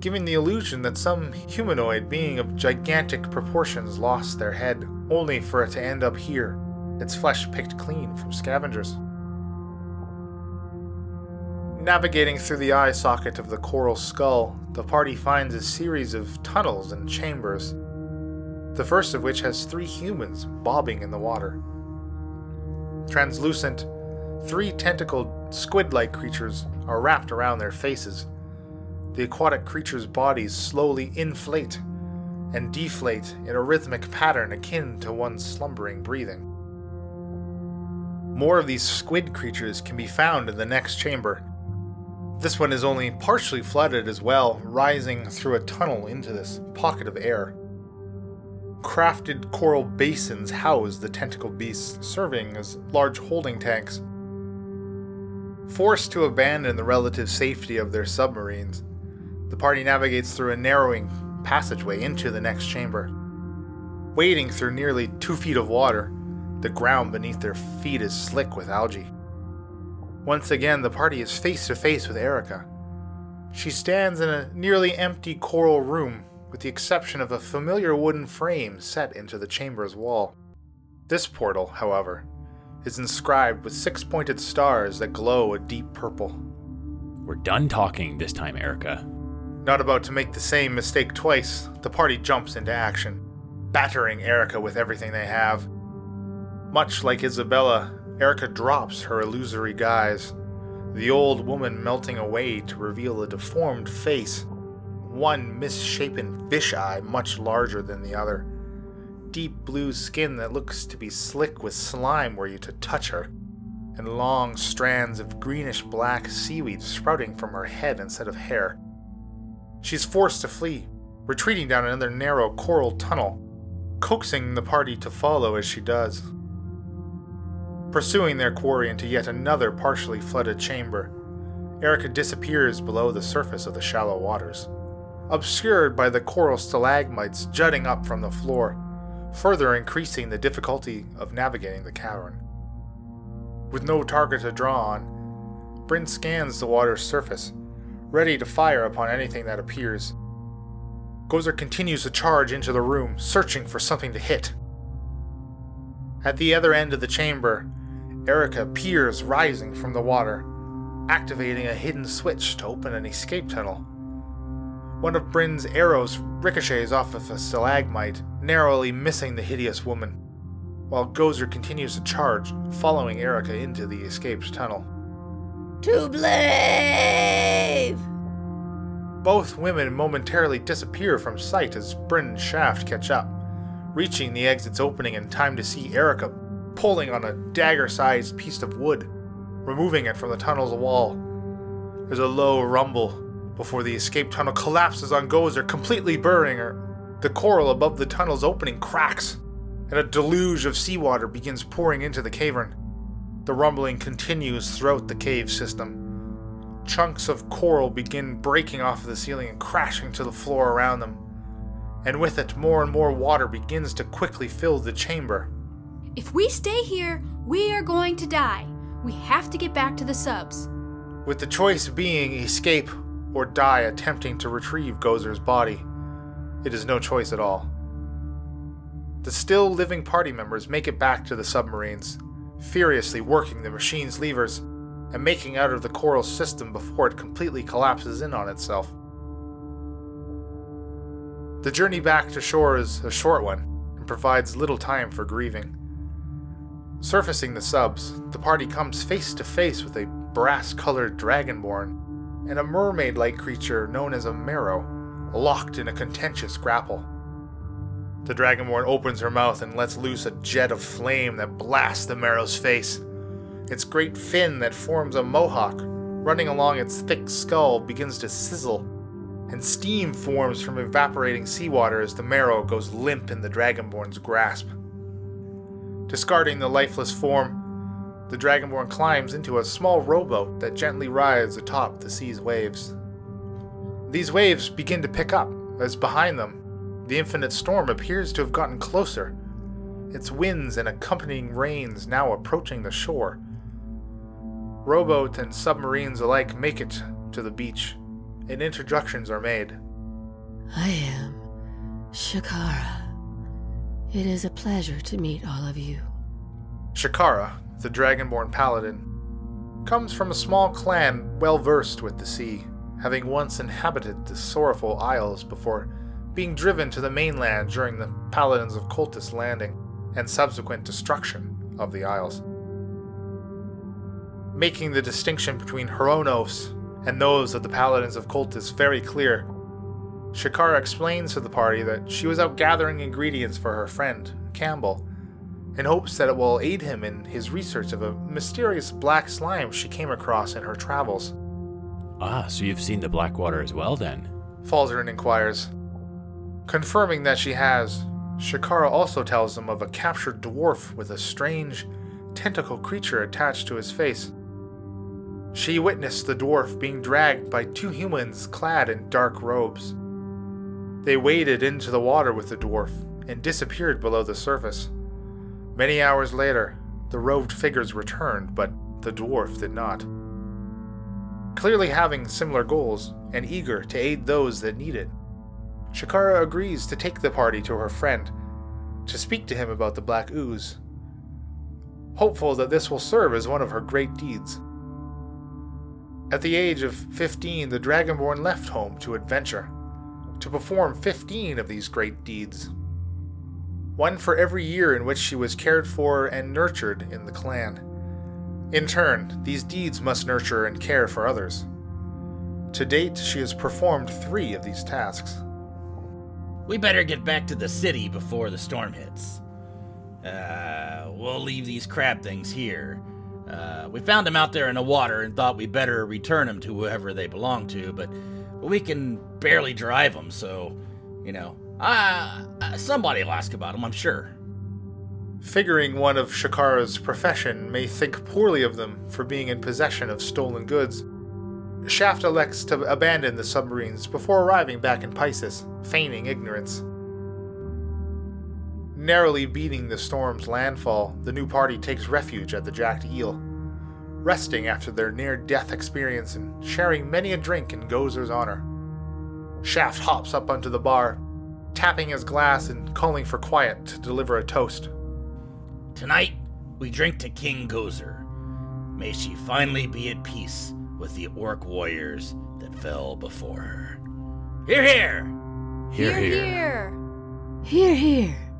giving the illusion that some humanoid being of gigantic proportions lost their head, only for it to end up here, its flesh picked clean from scavengers. Navigating through the eye socket of the coral skull, the party finds a series of tunnels and chambers, the first of which has three humans bobbing in the water. Translucent, three tentacled squid like creatures are wrapped around their faces. The aquatic creatures' bodies slowly inflate and deflate in a rhythmic pattern akin to one's slumbering breathing. More of these squid creatures can be found in the next chamber. This one is only partially flooded as well, rising through a tunnel into this pocket of air. Crafted coral basins house the tentacled beasts, serving as large holding tanks. Forced to abandon the relative safety of their submarines, the party navigates through a narrowing passageway into the next chamber. Wading through nearly two feet of water, the ground beneath their feet is slick with algae. Once again, the party is face to face with Erica. She stands in a nearly empty coral room, with the exception of a familiar wooden frame set into the chamber's wall. This portal, however, is inscribed with six pointed stars that glow a deep purple. We're done talking this time, Erica. Not about to make the same mistake twice, the party jumps into action, battering Erica with everything they have. Much like Isabella, Erica drops her illusory guise, the old woman melting away to reveal a deformed face, one misshapen fish eye much larger than the other, deep blue skin that looks to be slick with slime were you to touch her, and long strands of greenish black seaweed sprouting from her head instead of hair. She's forced to flee, retreating down another narrow coral tunnel, coaxing the party to follow as she does. Pursuing their quarry into yet another partially flooded chamber, Erica disappears below the surface of the shallow waters, obscured by the coral stalagmites jutting up from the floor, further increasing the difficulty of navigating the cavern. With no target to draw on, Bryn scans the water's surface, ready to fire upon anything that appears. Gozer continues to charge into the room, searching for something to hit. At the other end of the chamber, Erica appears rising from the water, activating a hidden switch to open an escape tunnel. One of Bryn's arrows ricochets off of a stalagmite, narrowly missing the hideous woman, while Gozer continues to charge, following Erica into the escaped tunnel. To Blave! Both women momentarily disappear from sight as Bryn and Shaft catch up, reaching the exit's opening in time to see Erica pulling on a dagger sized piece of wood, removing it from the tunnel's wall. There's a low rumble before the escape tunnel collapses on Gozer, completely burying her. The coral above the tunnel's opening cracks, and a deluge of seawater begins pouring into the cavern. The rumbling continues throughout the cave system. Chunks of coral begin breaking off of the ceiling and crashing to the floor around them. And with it, more and more water begins to quickly fill the chamber. If we stay here, we are going to die. We have to get back to the subs. With the choice being escape or die attempting to retrieve Gozer's body, it is no choice at all. The still living party members make it back to the submarines, furiously working the machine's levers and making out of the coral system before it completely collapses in on itself. The journey back to shore is a short one and provides little time for grieving. Surfacing the subs, the party comes face to face with a brass colored dragonborn and a mermaid like creature known as a merrow, locked in a contentious grapple. The dragonborn opens her mouth and lets loose a jet of flame that blasts the merrow's face. Its great fin that forms a mohawk running along its thick skull begins to sizzle, and steam forms from evaporating seawater as the merrow goes limp in the dragonborn's grasp. Discarding the lifeless form, the dragonborn climbs into a small rowboat that gently rides atop the sea's waves. These waves begin to pick up as behind them, the infinite storm appears to have gotten closer, its winds and accompanying rains now approaching the shore. Rowboat and submarines alike make it to the beach, and introductions are made. I am Shakara. It is a pleasure to meet all of you. Shakara, the dragonborn paladin, comes from a small clan well versed with the sea, having once inhabited the sorrowful isles before being driven to the mainland during the Paladins of Cultus landing and subsequent destruction of the Isles. Making the distinction between Hronos and those of the Paladins of Cultus very clear, Shakara explains to the party that she was out gathering ingredients for her friend, Campbell, in hopes that it will aid him in his research of a mysterious black slime she came across in her travels. Ah, so you've seen the Blackwater as well then? Falzarin inquires. Confirming that she has, Shakara also tells them of a captured dwarf with a strange, tentacle creature attached to his face. She witnessed the dwarf being dragged by two humans clad in dark robes. They waded into the water with the dwarf and disappeared below the surface. Many hours later, the robed figures returned, but the dwarf did not. Clearly having similar goals and eager to aid those that need it, Shakara agrees to take the party to her friend to speak to him about the Black Ooze, hopeful that this will serve as one of her great deeds. At the age of 15, the Dragonborn left home to adventure, to perform 15 of these great deeds. One for every year in which she was cared for and nurtured in the clan. In turn, these deeds must nurture and care for others. To date, she has performed three of these tasks. We better get back to the city before the storm hits. Uh, we'll leave these crab things here. Uh, we found them out there in the water and thought we better return them to whoever they belong to, but we can barely drive them, so, you know, uh, somebody will ask about them, I'm sure. Figuring one of Shakara's profession may think poorly of them for being in possession of stolen goods, Shaft elects to abandon the submarines before arriving back in Pisces, feigning ignorance. Narrowly beating the storm's landfall, the new party takes refuge at the Jacked Eel, resting after their near death experience and sharing many a drink in Gozer's honor. Shaft hops up onto the bar, tapping his glass and calling for quiet to deliver a toast. Tonight, we drink to King Gozer. May she finally be at peace with the orc warriors that fell before her. Hear, hear! Hear, hear! Hear, Here, here.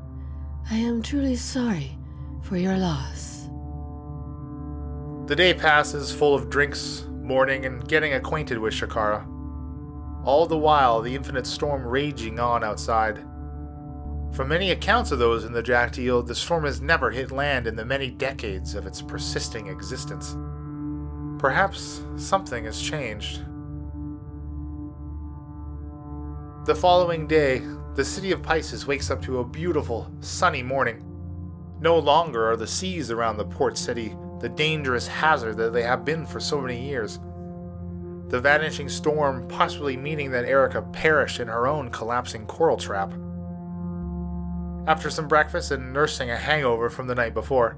I am truly sorry for your loss. The day passes full of drinks, mourning, and getting acquainted with Shakara. All the while, the infinite storm raging on outside. From many accounts of those in the Jacked Eel, the storm has never hit land in the many decades of its persisting existence. Perhaps something has changed. The following day, the city of Pisces wakes up to a beautiful, sunny morning. No longer are the seas around the port city the dangerous hazard that they have been for so many years. The vanishing storm possibly meaning that Erica perished in her own collapsing coral trap. After some breakfast and nursing a hangover from the night before,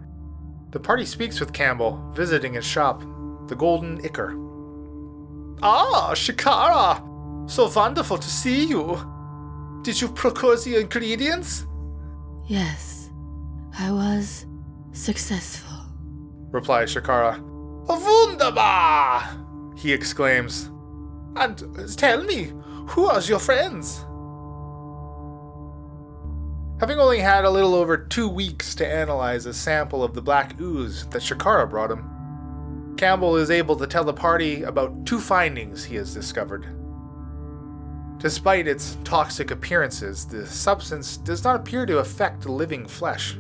the party speaks with Campbell, visiting his shop, the Golden Ichor. Ah, Shakara! So wonderful to see you! Did you procure the ingredients? Yes, I was successful. replies Shakara. Wunderbar! he exclaims. And tell me, who are your friends? Having only had a little over two weeks to analyze a sample of the black ooze that Shakara brought him, Campbell is able to tell the party about two findings he has discovered. Despite its toxic appearances, the substance does not appear to affect living flesh.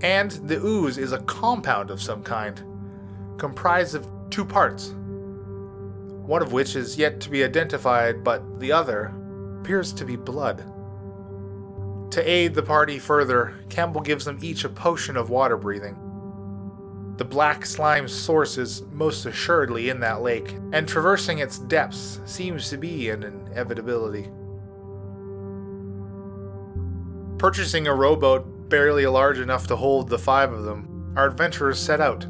And the ooze is a compound of some kind, comprised of two parts, one of which is yet to be identified, but the other appears to be blood. To aid the party further, Campbell gives them each a potion of water breathing. The black slime's source is most assuredly in that lake, and traversing its depths seems to be an inevitability. Purchasing a rowboat barely large enough to hold the five of them, our adventurers set out,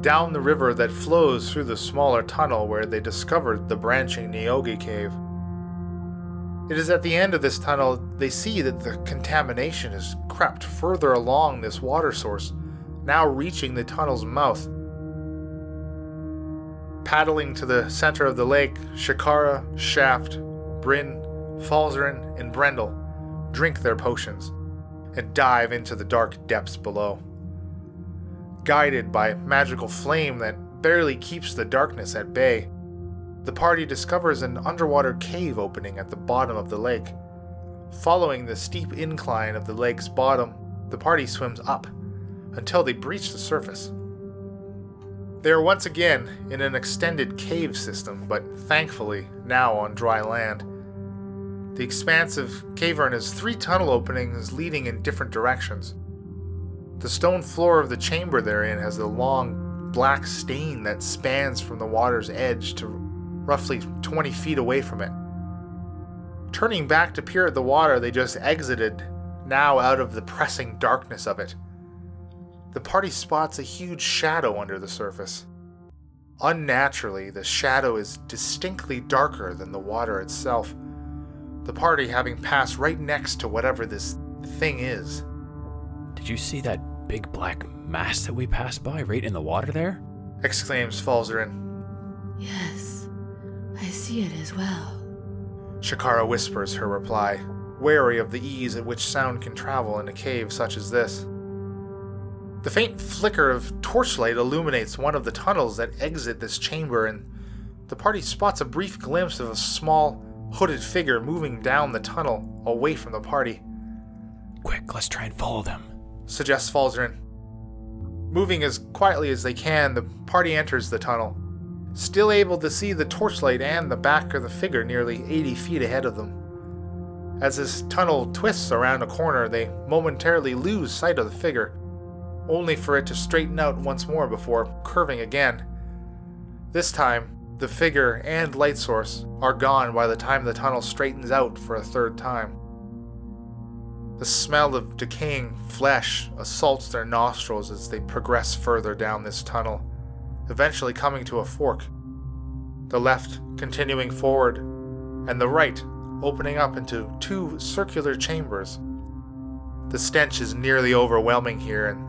down the river that flows through the smaller tunnel where they discovered the branching Nyogi cave. It is at the end of this tunnel they see that the contamination has crept further along this water source, now reaching the tunnel's mouth. Paddling to the center of the lake, Shakara, Shaft, Bryn, Falzarin, and Brendel drink their potions and dive into the dark depths below. Guided by magical flame that barely keeps the darkness at bay, the party discovers an underwater cave opening at the bottom of the lake. Following the steep incline of the lake's bottom, the party swims up until they breach the surface. They are once again in an extended cave system, but thankfully now on dry land. The expansive cavern has three tunnel openings leading in different directions. The stone floor of the chamber they're in has a long black stain that spans from the water's edge to roughly 20 feet away from it. Turning back to peer at the water they just exited, now out of the pressing darkness of it, the party spots a huge shadow under the surface. Unnaturally, the shadow is distinctly darker than the water itself, the party having passed right next to whatever this thing is. Did you see that big black mass that we passed by right in the water there? exclaims Falzarin. Yes, I see it as well. Shakara whispers her reply, wary of the ease at which sound can travel in a cave such as this. The faint flicker of torchlight illuminates one of the tunnels that exit this chamber, and the party spots a brief glimpse of a small, hooded figure moving down the tunnel away from the party, Quick, let's try and follow them. suggests Falzarin. Moving as quietly as they can, the party enters the tunnel, still able to see the torchlight and the back of the figure nearly 80 feet ahead of them. As this tunnel twists around a corner, they momentarily lose sight of the figure, only for it to straighten out once more before curving again. This time, the figure and light source are gone by the time the tunnel straightens out for a third time. The smell of decaying flesh assaults their nostrils as they progress further down this tunnel, eventually coming to a fork. The left continuing forward, and the right opening up into two circular chambers. The stench is nearly overwhelming here, and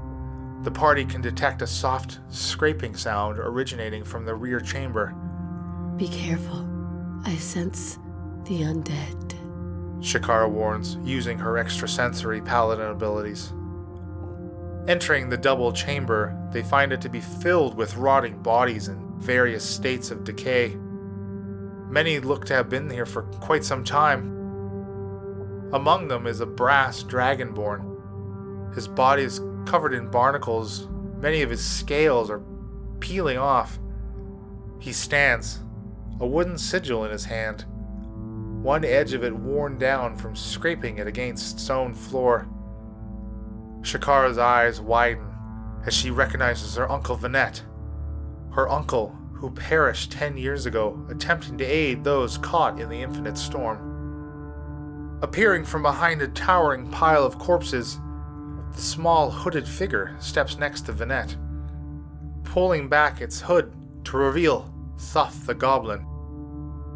the party can detect a soft scraping sound originating from the rear chamber. Be careful. I sense the undead. Shakara warns, using her extrasensory paladin abilities. Entering the double chamber, they find it to be filled with rotting bodies in various states of decay. Many look to have been here for quite some time. Among them is a brass dragonborn. His body is covered in barnacles, many of his scales are peeling off. He stands, a wooden sigil in his hand, one edge of it worn down from scraping it against stone floor. Shakara's eyes widen as she recognizes her uncle Vanette, her uncle who perished ten years ago attempting to aid those caught in the infinite storm. Appearing from behind a towering pile of corpses, the small hooded figure steps next to Vanette, pulling back its hood to reveal Thuft the Goblin.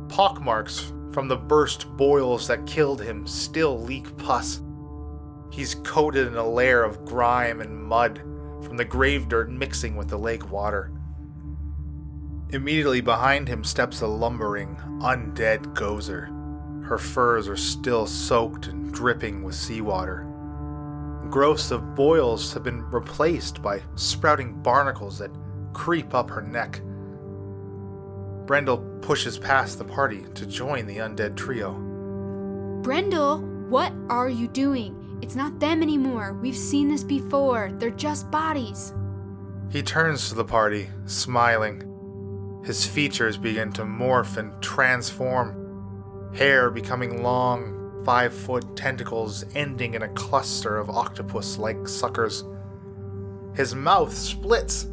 Pockmarks from the burst boils that killed him still leak pus. He's coated in a layer of grime and mud from the grave dirt mixing with the lake water. Immediately behind him steps a lumbering, undead gozer. Her furs are still soaked and dripping with seawater. Growths of boils have been replaced by sprouting barnacles that creep up her neck. Brendel pushes past the party to join the undead trio. Brendel, what are you doing? It's not them anymore. We've seen this before. They're just bodies. He turns to the party, smiling. His features begin to morph and transform, hair becoming long, five foot tentacles ending in a cluster of octopus like suckers. His mouth splits,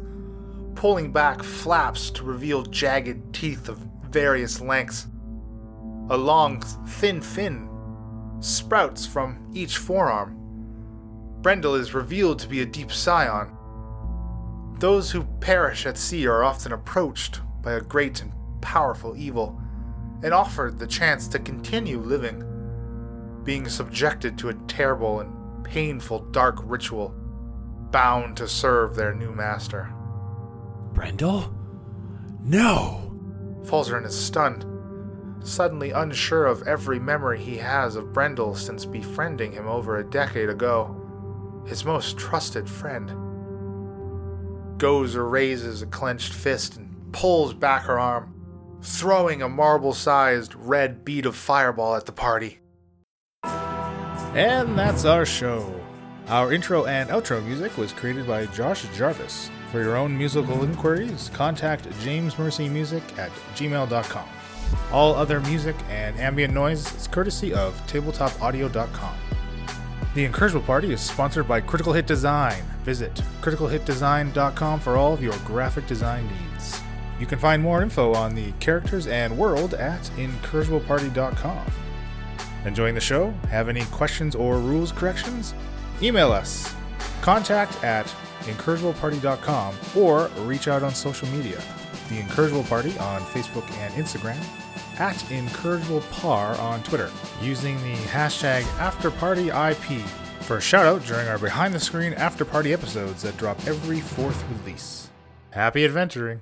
pulling back flaps to reveal jagged teeth of various lengths. A long, thin fin sprouts from each forearm. Brendel is revealed to be a deep scion. Those who perish at sea are often approached by a great and powerful evil and offered the chance to continue living, being subjected to a terrible and painful dark ritual, bound to serve their new master. Brendel? No! Falzarin is stunned, suddenly unsure of every memory he has of Brendel since befriending him over a decade ago, his most trusted friend. Gozer raises a clenched fist and pulls back her arm, throwing a marble sized red bead of fireball at the party. And that's our show. Our intro and outro music was created by Josh Jarvis. For your own musical inquiries, contact jamesmercymusic at gmail.com. All other music and ambient noise is courtesy of tabletopaudio.com. The Incorrigible Party is sponsored by Critical Hit Design. Visit criticalhitdesign.com for all of your graphic design needs. You can find more info on the characters and world at incorrigibleparty.com. Enjoying the show? Have any questions or rules corrections? Email us contact at incorrigibleparty.com or reach out on social media. The Incorrigible Party on Facebook and Instagram, at IncorrigiblePar on Twitter, using the hashtag AfterPartyIP for a shout out during our behind the screen after party episodes that drop every fourth release. Happy adventuring!